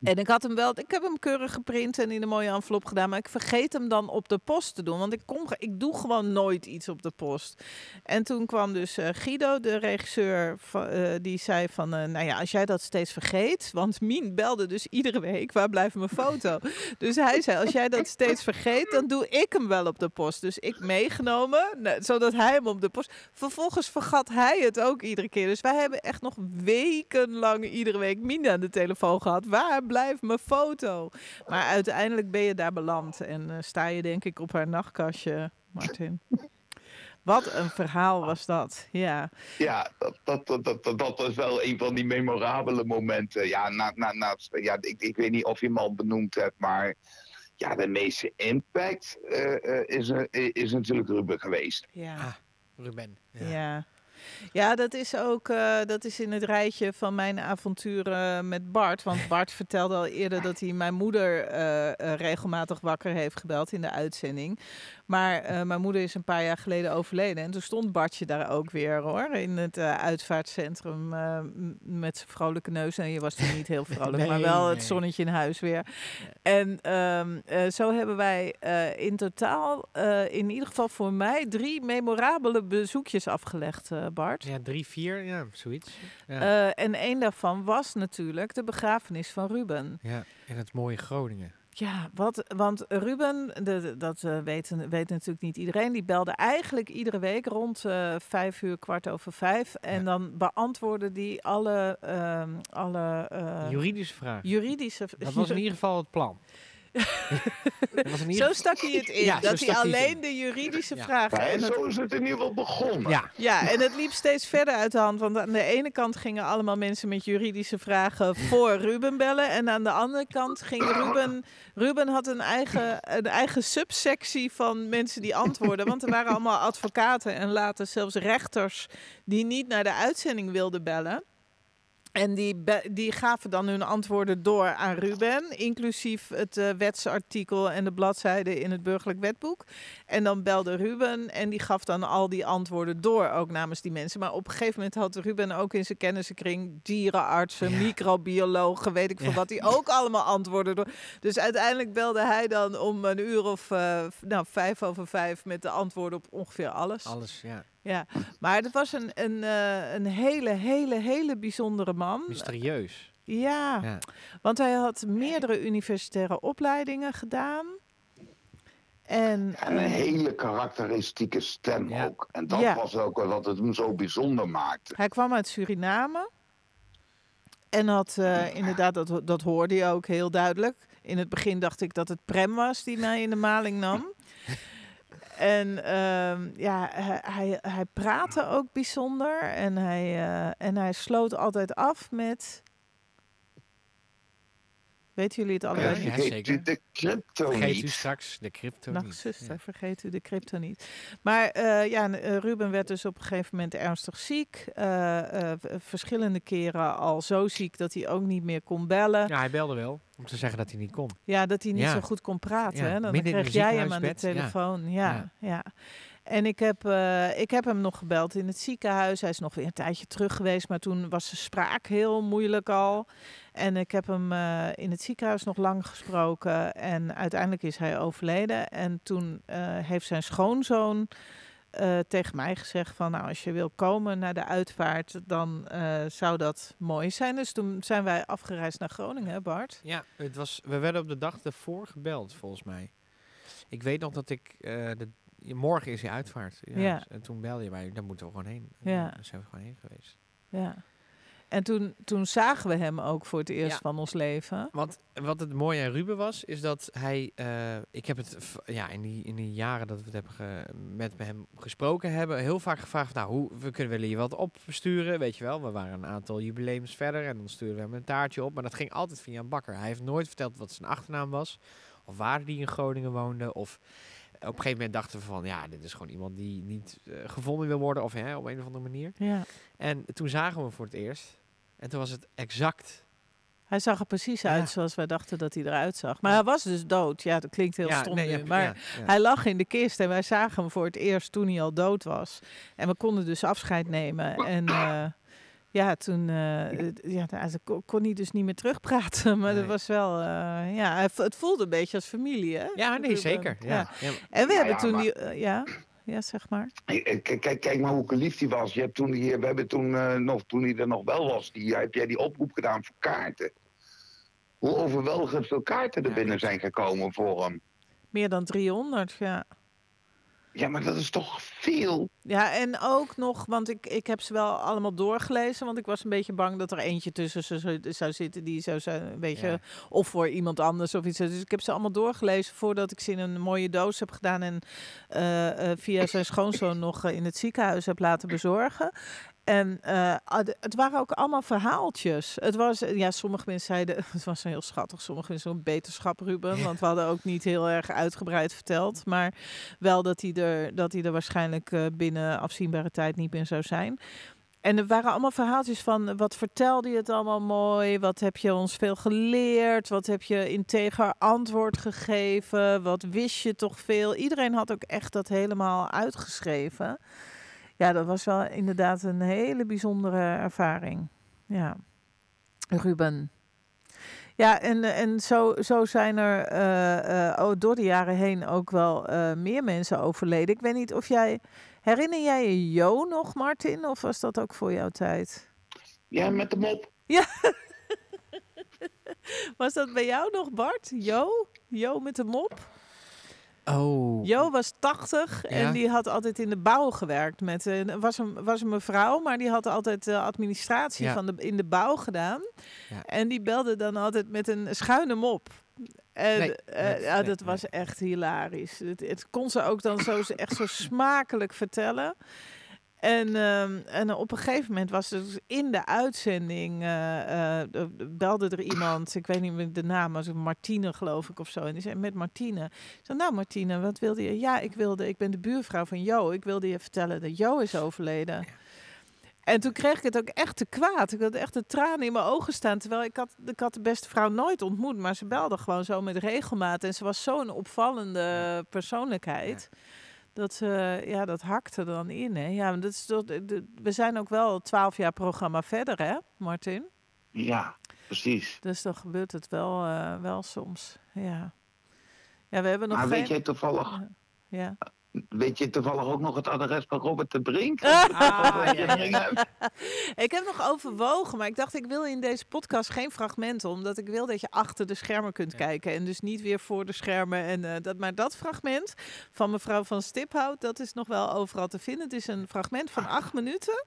[SPEAKER 2] En ik had hem wel, ik heb hem keurig geprint en in een mooie envelop gedaan, maar ik vergeet hem dan op de post te doen, want ik kom, ik doe gewoon nooit iets op de post. En toen kwam dus eh, Guido, de regisseur, eh, die zei van, eh, nou ja, als jij dat steeds vergeet, want Mien belde dus iedere week, waar blijft mijn foto? dus hij zei, als jij dat steeds vergeet, dan doe ik hem wel op de post. Dus ik meegenomen, nou, zodat hij hem op de post. Vervolgens vergat hij het ook iedere keer. Dus wij hebben echt nog wekenlang iedere week Mien aan de telefoon gehad. Waar blijft mijn foto? Maar uiteindelijk ben je daar beland en eh, sta je denk ik op haar nachtkastje, Martin. Wat een verhaal was dat. Ja.
[SPEAKER 6] ja dat, dat, dat, dat, was wel een van die memorabele momenten. Ja, na, na, na, ja ik, ik weet niet of je hem al benoemd hebt, maar ja, de meeste impact eh, eh, is, er- is natuurlijk Ruben geweest.
[SPEAKER 2] Ja.
[SPEAKER 3] Ah, Ruben.
[SPEAKER 2] Ja.
[SPEAKER 3] Ja.
[SPEAKER 2] Ja. dat is ook eh, dat is in het rijtje van mijn avonturen met Bart. Want Bart vertelde al eerder dat hij mijn moeder eh, eh, regelmatig wakker heeft gebeld in de uitzending. Maar mijn moeder is een paar jaar geleden overleden. En toen stond Bartje daar ook weer hoor. In het uitvaartcentrum met zijn vrolijke neus. En je was toen niet heel vrolijk, maar
[SPEAKER 3] Nee,
[SPEAKER 2] wel het zonnetje in huis weer. En ehm, eh, zo hebben wij in totaal, in ieder geval voor mij, drie memorabele bezoekjes afgelegd, Bart.
[SPEAKER 3] Ja, drie, vier, ja, zoiets. Ja,
[SPEAKER 2] Eh, en één daarvan was natuurlijk de begrafenis van Ruben.
[SPEAKER 3] ja. in het mooie Groningen.
[SPEAKER 2] Ja, wat, want Ruben, de, de- dat eh, weet, weet natuurlijk niet iedereen, die belde eigenlijk iedere week rond eh, vijf uur, kwart over vijf. En
[SPEAKER 3] Ja.
[SPEAKER 2] dan beantwoordde die alle, ehm, alle
[SPEAKER 3] Juridische vraag.
[SPEAKER 2] juridische...
[SPEAKER 3] Dat was in ieder geval het plan. Dat was in ieder
[SPEAKER 2] Zo stak hij het in,
[SPEAKER 3] Ja,
[SPEAKER 2] dat hij alleen
[SPEAKER 3] in.
[SPEAKER 2] de juridische
[SPEAKER 3] Ja.
[SPEAKER 2] vragen...
[SPEAKER 6] Ja,
[SPEAKER 2] en
[SPEAKER 6] zo is het in ieder geval begonnen.
[SPEAKER 3] Ja,
[SPEAKER 2] Ja, en het liep steeds verder uit de hand. Want aan de ene kant gingen allemaal mensen met juridische vragen voor Ruben bellen. En aan de andere kant ging Ruben... Ruben had een eigen, een eigen subsectie van mensen die antwoorden. Want er waren allemaal advocaten en later zelfs rechters... die niet naar de uitzending wilden bellen. En die, die gaven dan hun antwoorden door aan Ruben, inclusief het eh, wetsartikel en de bladzijde in het burgerlijk wetboek. En dan belde Ruben en die gaf dan al die antwoorden door, ook namens die mensen. Maar op een gegeven moment had Ruben ook in zijn kennissenkring dierenartsen,
[SPEAKER 3] Ja.
[SPEAKER 2] microbiologen, weet ik veel
[SPEAKER 3] Ja.
[SPEAKER 2] wat, die ook allemaal antwoorden door. Dus uiteindelijk belde hij dan om een uur of eh, nou, vijf over vijf met de antwoorden op ongeveer alles.
[SPEAKER 3] alles, ja.
[SPEAKER 2] Ja, maar het was een, een, eh, een hele, hele, hele bijzondere man.
[SPEAKER 3] Mysterieus.
[SPEAKER 2] Ja,
[SPEAKER 3] Ja.
[SPEAKER 2] want hij had meerdere universitaire opleidingen gedaan. En,
[SPEAKER 6] En een
[SPEAKER 2] eh,
[SPEAKER 6] hele karakteristieke stem
[SPEAKER 3] Ja.
[SPEAKER 6] ook. En dat
[SPEAKER 2] Ja.
[SPEAKER 6] was ook wat het hem zo bijzonder maakte.
[SPEAKER 2] hij kwam uit Suriname. En had eh, inderdaad, dat, dat hoorde je ook heel duidelijk. In het begin dacht ik dat het Prem was die mij in de maling nam. En ehm, ja, hij, hij, praatte ook bijzonder. En hij, eh, en hij sloot altijd af met... Weten jullie het allebei?
[SPEAKER 3] Ja,
[SPEAKER 6] Ja,
[SPEAKER 3] ja,
[SPEAKER 6] vergeet
[SPEAKER 3] zeker.
[SPEAKER 6] u de crypto
[SPEAKER 3] Vergeet u straks de crypto
[SPEAKER 2] Nacht
[SPEAKER 3] niet.
[SPEAKER 2] zuster,
[SPEAKER 3] Ja.
[SPEAKER 2] vergeet u de crypto niet. Maar eh, ja, eh, Ruben werd dus op een gegeven moment ernstig ziek. Eh, eh, verschillende keren al zo ziek dat hij ook niet meer kon bellen. Ja,
[SPEAKER 3] Ja, hij belde wel om te zeggen dat hij niet kon.
[SPEAKER 2] dat hij niet
[SPEAKER 3] Ja.
[SPEAKER 2] zo goed kon praten.
[SPEAKER 3] Ja,
[SPEAKER 2] hè? Dan
[SPEAKER 3] in
[SPEAKER 2] kreeg jij hem aan de
[SPEAKER 3] ja.
[SPEAKER 2] telefoon. Ja, ja. En ik heb, eh, ik heb hem nog gebeld in het ziekenhuis. Hij is nog weer een tijdje terug geweest, maar toen was zijn spraak heel moeilijk al. En ik heb hem eh, in het ziekenhuis nog lang gesproken. En uiteindelijk is hij overleden. En toen eh, heeft zijn schoonzoon tegen mij gezegd van... nou, als je wil komen naar de uitvaart, dan zou dat mooi zijn. Dus toen zijn wij afgereisd naar Groningen, Bart?
[SPEAKER 3] Ja, het was, we werden op de dag ervoor gebeld, volgens mij. Ik weet nog dat ik... de, morgen is hij uitvaart. Ja,
[SPEAKER 2] Ja.
[SPEAKER 3] dus- En toen belde je mij, daar moeten we gewoon heen.
[SPEAKER 2] Ja.
[SPEAKER 3] Daar zijn we gewoon heen geweest.
[SPEAKER 2] Ja. En toen, toen zagen we hem ook voor het eerst
[SPEAKER 3] Ja.
[SPEAKER 2] van ons leven.
[SPEAKER 3] Want wat het mooie aan Ruben was, is dat hij... eh, ik heb het ja, in, die, in die jaren dat we het hebben ge- met hem gesproken hebben... heel vaak gevraagd, nou, hoe, we kunnen willen je wat opsturen, weet je wel. We waren een aantal jubileums verder en dan stuurden we hem een taartje op. Maar dat ging altijd via een bakker. Hij heeft nooit verteld wat zijn achternaam was. Of waar hij in Groningen woonde. Of een gegeven moment dachten we van... ja, dit is gewoon iemand die niet eh, gevonden wil worden. Of hè, op een of andere manier.
[SPEAKER 2] Ja.
[SPEAKER 3] En toen zagen we hem voor het eerst. En toen was het exact...
[SPEAKER 2] Hij zag er precies
[SPEAKER 3] Ja.
[SPEAKER 2] uit zoals wij dachten dat hij eruit zag. Maar hij was dus dood. Ja, dat klinkt heel stom
[SPEAKER 3] nee,
[SPEAKER 2] nu.
[SPEAKER 3] ja,
[SPEAKER 2] maar hij lag in de kist en wij zagen hem voor het eerst toen hij al dood was. En we konden dus afscheid nemen. En eh, ja, toen eh, ja, nou, kon, kon hij dus niet meer terugpraten. Maar dat was wel... eh, ja, hij het voelde een beetje als familie, hè?
[SPEAKER 3] Ja, nee, zeker. Ja. Ja.
[SPEAKER 2] En we
[SPEAKER 6] Ja,
[SPEAKER 2] hebben
[SPEAKER 6] ja,
[SPEAKER 2] toen
[SPEAKER 6] maar-
[SPEAKER 2] die... eh, ja, ja, zeg maar.
[SPEAKER 6] Kijk, kijk, kijk maar hoe lief die was. Je hebt toen die, we hebben toen eh, nog, toen hij er nog wel was, die, heb jij die oproep gedaan voor kaarten. Hoe overweldigend veel kaarten er
[SPEAKER 3] Ja,
[SPEAKER 6] binnen zijn gekomen voor hem.
[SPEAKER 2] Meer dan 300, ja.
[SPEAKER 6] Ja, maar dat is toch veel?
[SPEAKER 2] Ja, en ook nog, want ik, ik heb ze wel allemaal doorgelezen. Want ik was een beetje bang dat er eentje tussen ze zou, zitten die zou zijn, een beetje,
[SPEAKER 3] Ja.
[SPEAKER 2] of voor iemand anders of iets. Dus ik heb ze allemaal doorgelezen voordat ik ze in een mooie doos heb gedaan. En eh, eh, via zijn schoonzoon nog eh, in het ziekenhuis heb laten bezorgen. En eh, ah, het waren ook allemaal verhaaltjes. Het was, eh, ja, sommige mensen zeiden, het was heel schattig. Sommige mensen zo'n beterschap, Ruben. Want we hadden ook niet heel erg uitgebreid verteld. Maar wel dat hij er, dat hij er waarschijnlijk eh, binnen afzienbare tijd niet meer zou zijn. En er waren allemaal verhaaltjes van wat vertelde je het allemaal mooi? Wat heb je ons veel geleerd? Wat heb je integer antwoord gegeven? Wat wist je toch veel? Iedereen had ook echt dat helemaal uitgeschreven. Ja, dat was wel inderdaad een hele bijzondere ervaring. Ja. Ruben. Ja, en, en zo, zo zijn er eh, eh, oh, door de jaren heen ook wel eh, meer mensen overleden. Ik weet niet of jij. Herinner jij je Jo nog, Martin? Of was dat ook voor jouw tijd?
[SPEAKER 6] Ja, met de mop.
[SPEAKER 2] Was dat bij jou nog, Bart? Jo? Jo met de mop?
[SPEAKER 3] Oh.
[SPEAKER 2] Jo was 80 en
[SPEAKER 3] Ja.
[SPEAKER 2] die had altijd in de bouw gewerkt. Met, was, een, was een mevrouw, maar die had altijd de administratie
[SPEAKER 3] Ja.
[SPEAKER 2] van de, in de bouw gedaan.
[SPEAKER 3] Ja.
[SPEAKER 2] En die belde dan altijd met een schuine mop. En
[SPEAKER 3] Nee,
[SPEAKER 2] eh, dat was echt hilarisch. Het, het kon ze ook dan zo, echt zo smakelijk vertellen. En, ehm, en op een gegeven moment was er dus in de uitzending, eh, eh, belde er iemand, ik weet niet meer de naam, was Martine geloof ik of zo. En die zei met Martine. Ik zei, nou Martine, wat wilde je? Ja, ik wilde, ik ben de buurvrouw van Jo. Ik wilde je vertellen dat Jo is overleden. En toen kreeg ik het ook echt te kwaad. Ik had echt de tranen in mijn ogen staan. Terwijl ik had, ik had de beste vrouw nooit ontmoet. Maar ze belde gewoon zo met regelmaat. En ze was zo'n opvallende persoonlijkheid. Dat, ze ja, dat hakte dan in. Hè. Ja, dat is toch, we zijn ook wel twaalf jaar programma verder, hè, Martin?
[SPEAKER 6] Ja, precies.
[SPEAKER 2] Dus dan gebeurt het wel, eh, wel soms. Ja. ja, we hebben nog
[SPEAKER 6] Maar
[SPEAKER 2] geen...
[SPEAKER 6] weet jij toevallig,
[SPEAKER 2] Ja.
[SPEAKER 6] Weet je toevallig ook nog het adres van Robert de Brink?
[SPEAKER 3] Ah, ja, ja, ja.
[SPEAKER 2] Ik heb nog overwogen, maar ik dacht ik wil in deze podcast geen fragmenten, omdat ik wil dat je achter de schermen kunt
[SPEAKER 3] Ja.
[SPEAKER 2] kijken en dus niet weer voor de schermen. En, eh, dat, maar dat fragment van mevrouw van Stiphout, dat is nog wel overal te vinden. Het is een fragment van acht minuten.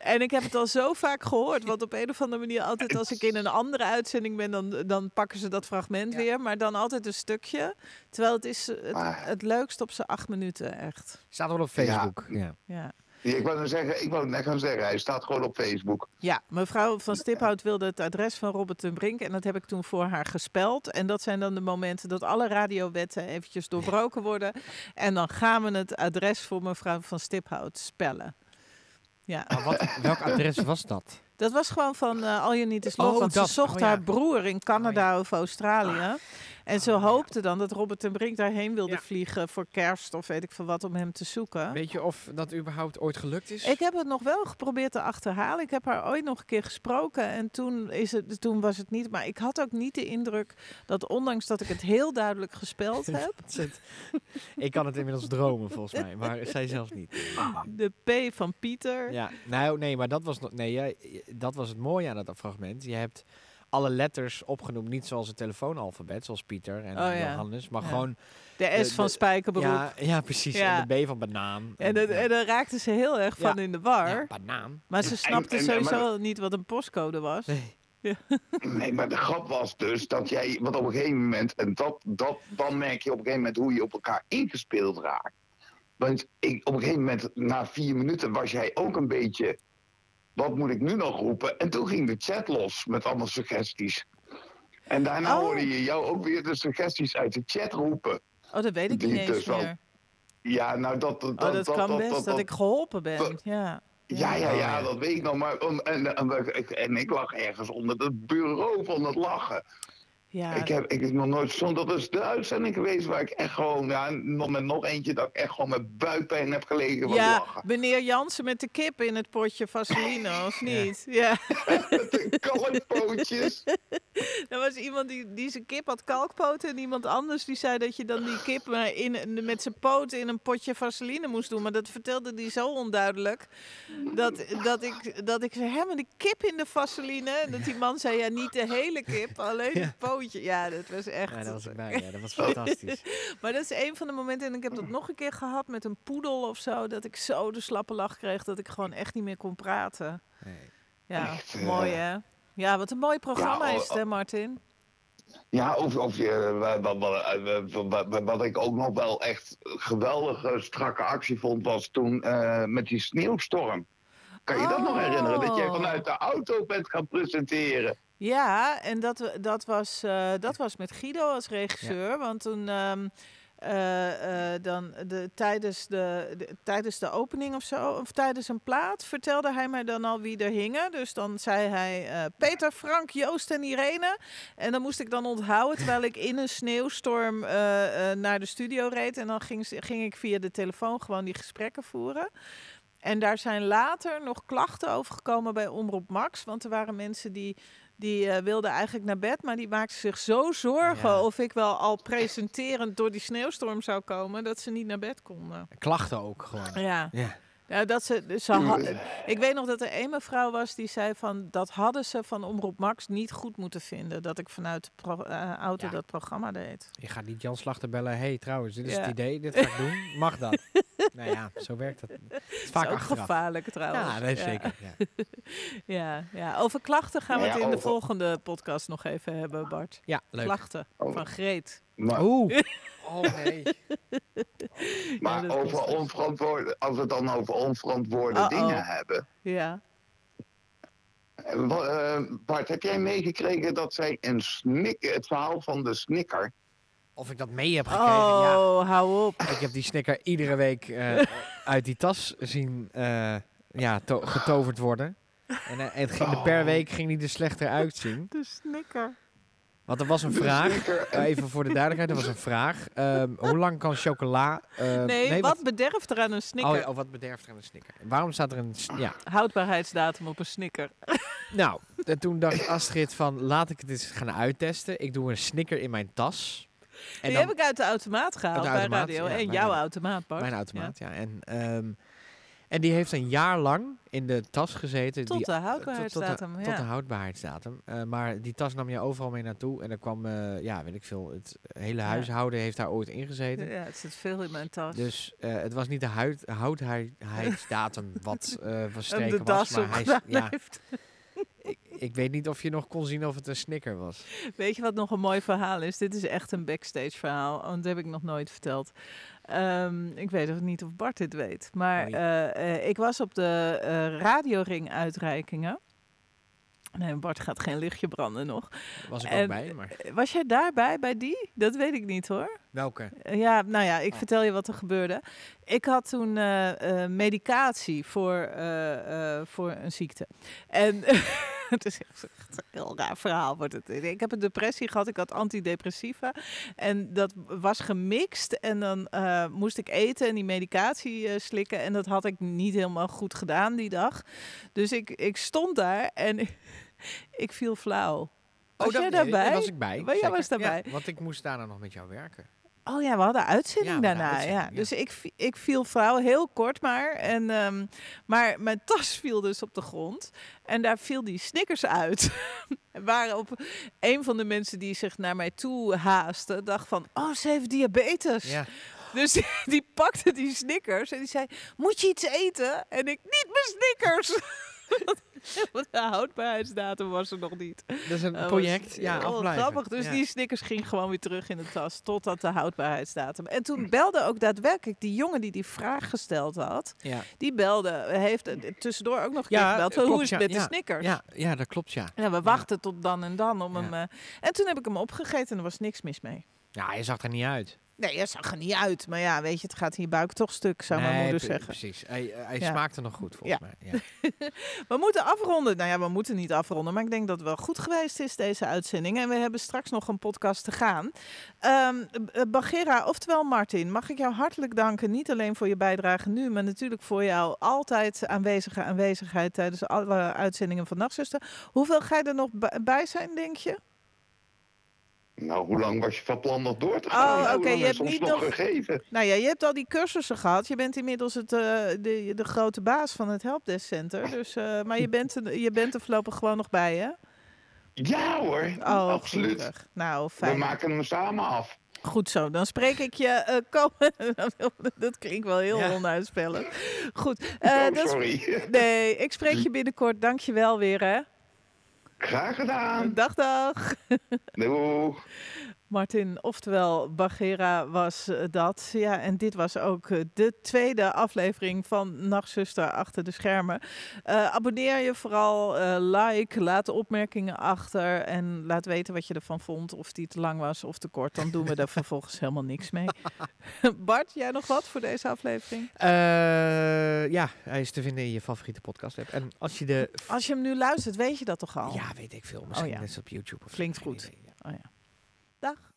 [SPEAKER 2] En ik heb het al zo vaak gehoord, want op een of andere manier altijd als ik in een andere uitzending ben, dan, dan pakken ze dat fragment
[SPEAKER 3] Ja.
[SPEAKER 2] weer, maar dan altijd een stukje. Terwijl het is het, het leukst op zijn acht minuten, echt.
[SPEAKER 3] Staat wel op Facebook. Ja.
[SPEAKER 2] Ja.
[SPEAKER 6] Ja, Ik wou zeggen, ik wou net gaan zeggen, hij staat gewoon op Facebook.
[SPEAKER 2] Ja, mevrouw van Stiphout wilde het adres van Robert ten Brink en dat heb ik toen voor haar gespeld. En dat zijn dan de momenten dat alle radiowetten eventjes doorbroken worden. En dan gaan we het adres voor mevrouw van Stiphout spellen. Ja,
[SPEAKER 3] Maar wat, welk adres was dat?
[SPEAKER 2] dat was gewoon van eh All You Need Is Love,
[SPEAKER 3] Oh,
[SPEAKER 2] want
[SPEAKER 3] dat.
[SPEAKER 2] ze zocht
[SPEAKER 3] Oh, ja.
[SPEAKER 2] haar broer in Canada of Australië. En ze
[SPEAKER 3] Oh,
[SPEAKER 2] hoopte dan dat Robert ten Brink daarheen wilde
[SPEAKER 3] Ja.
[SPEAKER 2] vliegen voor kerst of weet ik veel wat om hem te zoeken.
[SPEAKER 3] Weet je of dat überhaupt ooit gelukt is?
[SPEAKER 2] Ik heb het nog wel geprobeerd te achterhalen. Ik heb haar ooit nog een keer gesproken en toen, is het, toen was het niet. Maar ik had ook niet de indruk dat ondanks dat ik het heel duidelijk gespeld heb,
[SPEAKER 3] ik kan het inmiddels dromen volgens mij, maar zij zelfs niet.
[SPEAKER 2] de P van Pieter.
[SPEAKER 3] Ja, nou nee, maar dat was nog, nee, jij, dat was het mooie aan dat fragment. Je hebt alle letters opgenoemd, niet zoals het telefoonalfabet, zoals Pieter en
[SPEAKER 2] Oh, ja.
[SPEAKER 3] Johannes, maar
[SPEAKER 2] Ja.
[SPEAKER 3] gewoon
[SPEAKER 2] De S
[SPEAKER 3] De-
[SPEAKER 2] van
[SPEAKER 3] de-
[SPEAKER 2] Spijkerbroek.
[SPEAKER 3] ja, ja, precies.
[SPEAKER 2] Ja.
[SPEAKER 3] En de B van banaan.
[SPEAKER 2] en, dat,
[SPEAKER 3] ja.
[SPEAKER 2] en daar raakte ze heel erg van
[SPEAKER 3] Ja.
[SPEAKER 2] in de war.
[SPEAKER 3] Ja, banaan.
[SPEAKER 2] Maar ze
[SPEAKER 6] En-
[SPEAKER 2] snapte
[SPEAKER 6] en-
[SPEAKER 2] sowieso niet wat een postcode was.
[SPEAKER 3] Nee.
[SPEAKER 6] Nee, maar de grap was dus dat jij, want op een gegeven moment, en dat, dat, dan merk je op een gegeven moment hoe je op elkaar ingespeeld raakt. Want ik, op een gegeven moment, na vier minuten, was jij ook een beetje, wat moet ik nu nog roepen? En toen ging de chat los met allemaal suggesties. En daarna
[SPEAKER 2] Oh.
[SPEAKER 6] hoorde je jou ook weer de suggesties uit de chat roepen.
[SPEAKER 2] Oh, dat weet ik niet eens
[SPEAKER 6] dus wel-
[SPEAKER 2] meer.
[SPEAKER 6] Ja, nou dat... dat,
[SPEAKER 2] Oh, dat kan best, dat ik geholpen ben.
[SPEAKER 6] dat-
[SPEAKER 2] Ja.
[SPEAKER 6] Ja, ja,
[SPEAKER 3] Oh,
[SPEAKER 6] ja, dat weet ik nog. Maar, en, en, en ik lag ergens onder het bureau van het lachen.
[SPEAKER 2] Ja,
[SPEAKER 6] Ik heb, ik heb nog nooit zo'n, dat is de uitzending geweest waar ik echt gewoon, ja, nog met nog eentje dat ik echt gewoon met buikpijn heb gelegen van
[SPEAKER 2] ja,
[SPEAKER 6] lachen.
[SPEAKER 2] meneer Jansen met de kip in het potje vaseline, of niet? Ja.
[SPEAKER 6] Met de kalkpootjes.
[SPEAKER 2] Er was iemand die, die zijn kip had kalkpoten en iemand anders die zei dat je dan die kip maar in, met zijn poten in een potje vaseline moest doen. Maar dat vertelde hij zo onduidelijk dat, dat, ik, dat ik zei, hè, maar die kip in de vaseline? En dat die man zei, ja, niet de hele kip, alleen
[SPEAKER 3] Ja.
[SPEAKER 2] het Ja, dat was echt...
[SPEAKER 3] Ja, dat was ik bij. Ja, dat was fantastisch.
[SPEAKER 2] Maar dat is een van de momenten, en ik heb dat nog een keer gehad met een poedel of zo, dat ik zo de slappe lach kreeg dat ik gewoon echt niet meer kon praten.
[SPEAKER 3] Nee.
[SPEAKER 2] Ja,
[SPEAKER 6] Echt, eh,
[SPEAKER 2] mooi hè? Ja, wat een mooi programma
[SPEAKER 6] Ja,
[SPEAKER 2] is
[SPEAKER 6] oh,
[SPEAKER 2] het hè, Martin?
[SPEAKER 6] Ja, of, of je, wat, wat, wat, wat, wat- wat ik ook nog wel echt geweldige strakke actie vond, was toen eh, met die sneeuwstorm. Kan je dat nog herinneren? Dat jij
[SPEAKER 2] Oh.
[SPEAKER 6] vanuit de auto bent gaan presenteren.
[SPEAKER 2] Ja, en dat, dat, was, eh, dat was met Guido als regisseur. Want toen ehm, eh, eh, dan de, tijdens, de, de- tijdens de opening of zo, of tijdens een plaat, vertelde hij mij dan al wie er hingen. Dus dan zei hij Peter, Frank, Joost en Irene. En dan moest ik dan onthouden terwijl ik in een sneeuwstorm naar de studio reed. En dan ging, ging ik via de telefoon gewoon die gesprekken voeren. En daar zijn later nog klachten over gekomen bij Omroep Max. Want er waren mensen die die eh, wilde eigenlijk naar bed, maar die maakte zich zo zorgen
[SPEAKER 3] Ja.
[SPEAKER 2] of ik wel al presenterend door die sneeuwstorm zou komen, dat ze niet naar bed konden.
[SPEAKER 3] Klachten ook gewoon.
[SPEAKER 2] Ja.
[SPEAKER 3] Ja.
[SPEAKER 2] Ja, dat ze, dus ze ik weet nog dat er een mevrouw was die zei van dat hadden ze van Omroep Max niet goed moeten vinden dat ik vanuit de pro- eh, auto
[SPEAKER 3] Ja.
[SPEAKER 2] dat programma deed.
[SPEAKER 3] Je gaat niet Jan Slachter bellen. hey, trouwens, dit is
[SPEAKER 2] Ja.
[SPEAKER 3] het idee. Dit ga ik doen. Mag dat? nou ja, zo werkt het. Het is
[SPEAKER 2] Dat
[SPEAKER 3] vaak
[SPEAKER 2] is ook
[SPEAKER 3] achteraf.
[SPEAKER 2] gevaarlijk trouwens.
[SPEAKER 3] Ja, nee,
[SPEAKER 2] ja.
[SPEAKER 3] zeker. Ja.
[SPEAKER 2] Ja, ja, over klachten gaan we
[SPEAKER 6] Ja,
[SPEAKER 2] het in de volgende podcast nog even hebben, Bart.
[SPEAKER 3] ja, leuk.
[SPEAKER 2] Klachten
[SPEAKER 6] Oh.
[SPEAKER 2] van Greet.
[SPEAKER 6] Maar,
[SPEAKER 3] Oeh. Oh nee.
[SPEAKER 6] maar
[SPEAKER 2] dat
[SPEAKER 6] over onverantwoorde, als we het dan over onverantwoorde dingen hebben.
[SPEAKER 2] Ja.
[SPEAKER 6] Eh, eh, Bart, heb jij meegekregen dat zij een snik, het verhaal van de snikker.
[SPEAKER 3] Of ik dat mee heb gekregen? Ja.
[SPEAKER 2] Oh, hou op.
[SPEAKER 3] Ik heb die snicker iedere week eh, uit die tas zien eh, ja, to- getoverd worden. En, eh, en het ging er per
[SPEAKER 6] Oh.
[SPEAKER 3] week ging die er slechter uitzien.
[SPEAKER 2] De snikker.
[SPEAKER 3] Want er was een vraag. eh, even voor de duidelijkheid, er was een vraag. Ehm, hoe lang kan chocola... eh,
[SPEAKER 2] nee, wat bederft er aan een snikker?
[SPEAKER 3] Oh, oh, wat bederft er aan een snicker? Waarom staat er een... Ja,
[SPEAKER 2] Houdbaarheidsdatum op een snikker.
[SPEAKER 3] nou, en toen dacht Astrid van, laat ik het eens gaan uittesten. Ik doe een snicker in mijn tas. En
[SPEAKER 2] die
[SPEAKER 3] dan
[SPEAKER 2] heb ik uit de automaat gehaald
[SPEAKER 3] de automaat,
[SPEAKER 2] bij Radio
[SPEAKER 3] ja,
[SPEAKER 2] 1.
[SPEAKER 3] bij
[SPEAKER 2] Jouw automaat, Bart.
[SPEAKER 3] mijn automaat, ja. En, ehm, en die heeft een jaar lang in de tas gezeten.
[SPEAKER 2] Tot
[SPEAKER 3] die,
[SPEAKER 2] de
[SPEAKER 3] tot-
[SPEAKER 2] houdbaarheidsdatum,
[SPEAKER 3] Tot,
[SPEAKER 2] ja.
[SPEAKER 3] de houdbaarheidsdatum. Eh, maar die tas nam je overal mee naartoe. En er kwam, eh, ja, weet ik veel, het hele
[SPEAKER 2] Ja.
[SPEAKER 3] huishouden heeft daar ooit in gezeten.
[SPEAKER 2] Ja, het zit veel in mijn tas.
[SPEAKER 3] Dus eh, het was niet de huid, houdbaarheidsdatum wat
[SPEAKER 2] en
[SPEAKER 3] verstreken was. Maar hij, ja,
[SPEAKER 2] heeft.
[SPEAKER 3] Ik, weet niet of je nog kon zien of het een snicker was.
[SPEAKER 2] Weet je wat nog een mooi verhaal is? Dit is echt een backstage verhaal. Want dat heb ik nog nooit verteld. Ehm, ik weet ook niet of Bart dit weet. Maar eh, eh, ik was op de eh radioring uitreikingen. Nee, Bart gaat geen lichtje branden nog.
[SPEAKER 3] Was ik
[SPEAKER 2] En-
[SPEAKER 3] ook bij, maar
[SPEAKER 2] Was jij daarbij bij die? Dat weet ik niet hoor.
[SPEAKER 3] welke?
[SPEAKER 2] Ja, nou ja, ik
[SPEAKER 3] Oh.
[SPEAKER 2] vertel je wat er gebeurde. Ik had toen medicatie voor, voor een ziekte. En het is echt een heel raar verhaal. Wordt het. Ik heb een depressie gehad, ik had antidepressiva. En dat was gemixt. En dan eh, moest ik eten en die medicatie eh, slikken. En dat had ik niet helemaal goed gedaan die dag. Dus ik, ik stond daar en ik viel flauw. Was jij
[SPEAKER 3] dat-
[SPEAKER 2] daarbij?
[SPEAKER 3] Daar was ik bij.
[SPEAKER 2] Maar jij
[SPEAKER 3] zeker.
[SPEAKER 2] was daarbij.
[SPEAKER 3] Ja, want ik moest daarna nog met jou werken.
[SPEAKER 2] Oh ja, we hadden uitzending
[SPEAKER 3] Ja,
[SPEAKER 2] daarna.
[SPEAKER 3] uitzending,
[SPEAKER 2] ja. Dus ik, ik viel vrouw heel kort maar. En, ehm, maar mijn tas viel dus op de grond. En daar viel die snickers uit. Waarop een van de mensen die zich naar mij toe haaste, dacht van... Oh, ze heeft diabetes.
[SPEAKER 3] Ja.
[SPEAKER 2] Dus die, die pakte die snickers en die zei... Moet je iets eten? En ik, niet mijn snickers! Want de houdbaarheidsdatum was er nog niet.
[SPEAKER 3] Dat is een
[SPEAKER 2] was
[SPEAKER 3] project. Ja, afblijven.
[SPEAKER 2] grappig. Dus
[SPEAKER 3] Ja.
[SPEAKER 2] die snickers ging gewoon weer terug in de tas totdat de houdbaarheidsdatum. En toen belde ook daadwerkelijk die jongen die die vraag gesteld had.
[SPEAKER 3] Ja,
[SPEAKER 2] Die belde, heeft tussendoor ook nog een
[SPEAKER 3] Ja,
[SPEAKER 2] gebeld.
[SPEAKER 3] klopt,
[SPEAKER 2] Hoe is het met de snickers?
[SPEAKER 3] ja, ja, dat klopt, ja.
[SPEAKER 2] Ja, we wachten tot dan en dan om hem. eh, en toen heb ik hem opgegeten en er was niks mis mee.
[SPEAKER 3] Ja, je zag er niet uit.
[SPEAKER 2] Nee, dat zag er niet uit. Maar ja, weet je, het gaat in je buik toch stuk, zou mijn moeder zeggen.
[SPEAKER 3] Precies. Hij, hij
[SPEAKER 2] Ja.
[SPEAKER 3] smaakte nog goed, volgens mij. Ja.
[SPEAKER 2] We moeten afronden. Nou ja, we moeten niet afronden. Maar ik denk dat het wel goed geweest is, deze uitzending. En we hebben straks nog een podcast te gaan. Eh, Bagheera, oftewel Martin, mag ik jou hartelijk danken. Niet alleen voor je bijdrage nu, maar natuurlijk voor jouw altijd aanwezige aanwezigheid tijdens alle uitzendingen van Nachtzuster. Hoeveel ga je er nog bij zijn, denk je?
[SPEAKER 6] Nou, hoe lang was je van plan nog door te
[SPEAKER 2] Oh,
[SPEAKER 6] gaan? Nou,
[SPEAKER 2] oké, je hebt niet
[SPEAKER 6] nog
[SPEAKER 2] nog-
[SPEAKER 6] gegeven?
[SPEAKER 2] Nou ja, je hebt al die cursussen gehad. Je bent inmiddels het, eh, de, de grote baas van het Helpdesk Center. Dus, eh, maar je bent, er- je bent er voorlopig gewoon nog bij, hè?
[SPEAKER 6] Ja hoor,
[SPEAKER 2] Oh,
[SPEAKER 6] absoluut.
[SPEAKER 2] gelukkig. Nou,
[SPEAKER 6] We
[SPEAKER 2] fijn.
[SPEAKER 6] maken hem samen af.
[SPEAKER 2] Goed zo, dan spreek ik je eh komen. dat klinkt wel heel
[SPEAKER 3] Ja.
[SPEAKER 2] onuitspellend. Goed. eh,
[SPEAKER 6] oh,
[SPEAKER 2] dat is-
[SPEAKER 6] sorry.
[SPEAKER 2] nee, ik spreek je binnenkort. Dank je wel weer, hè?
[SPEAKER 6] Graag gedaan.
[SPEAKER 2] Dag, dag.
[SPEAKER 6] Doeg.
[SPEAKER 2] Martin, oftewel Bagheera was eh, dat. Ja, en dit was ook eh, de tweede aflevering van Nachtzuster achter de schermen. Eh, abonneer je vooral, like, laat opmerkingen achter en laat weten wat je ervan vond. Of die te lang was of te kort, dan doen we er vervolgens helemaal niks mee. Bart, jij nog wat voor deze aflevering?
[SPEAKER 3] Ja, hij is te vinden in je favoriete podcast app. En als je de...
[SPEAKER 2] Als je hem nu luistert, weet je dat toch al?
[SPEAKER 3] Ja, weet ik veel. Misschien
[SPEAKER 2] Oh ja.
[SPEAKER 3] net op YouTube. Of
[SPEAKER 2] Klinkt goed. Oh ja. Dag.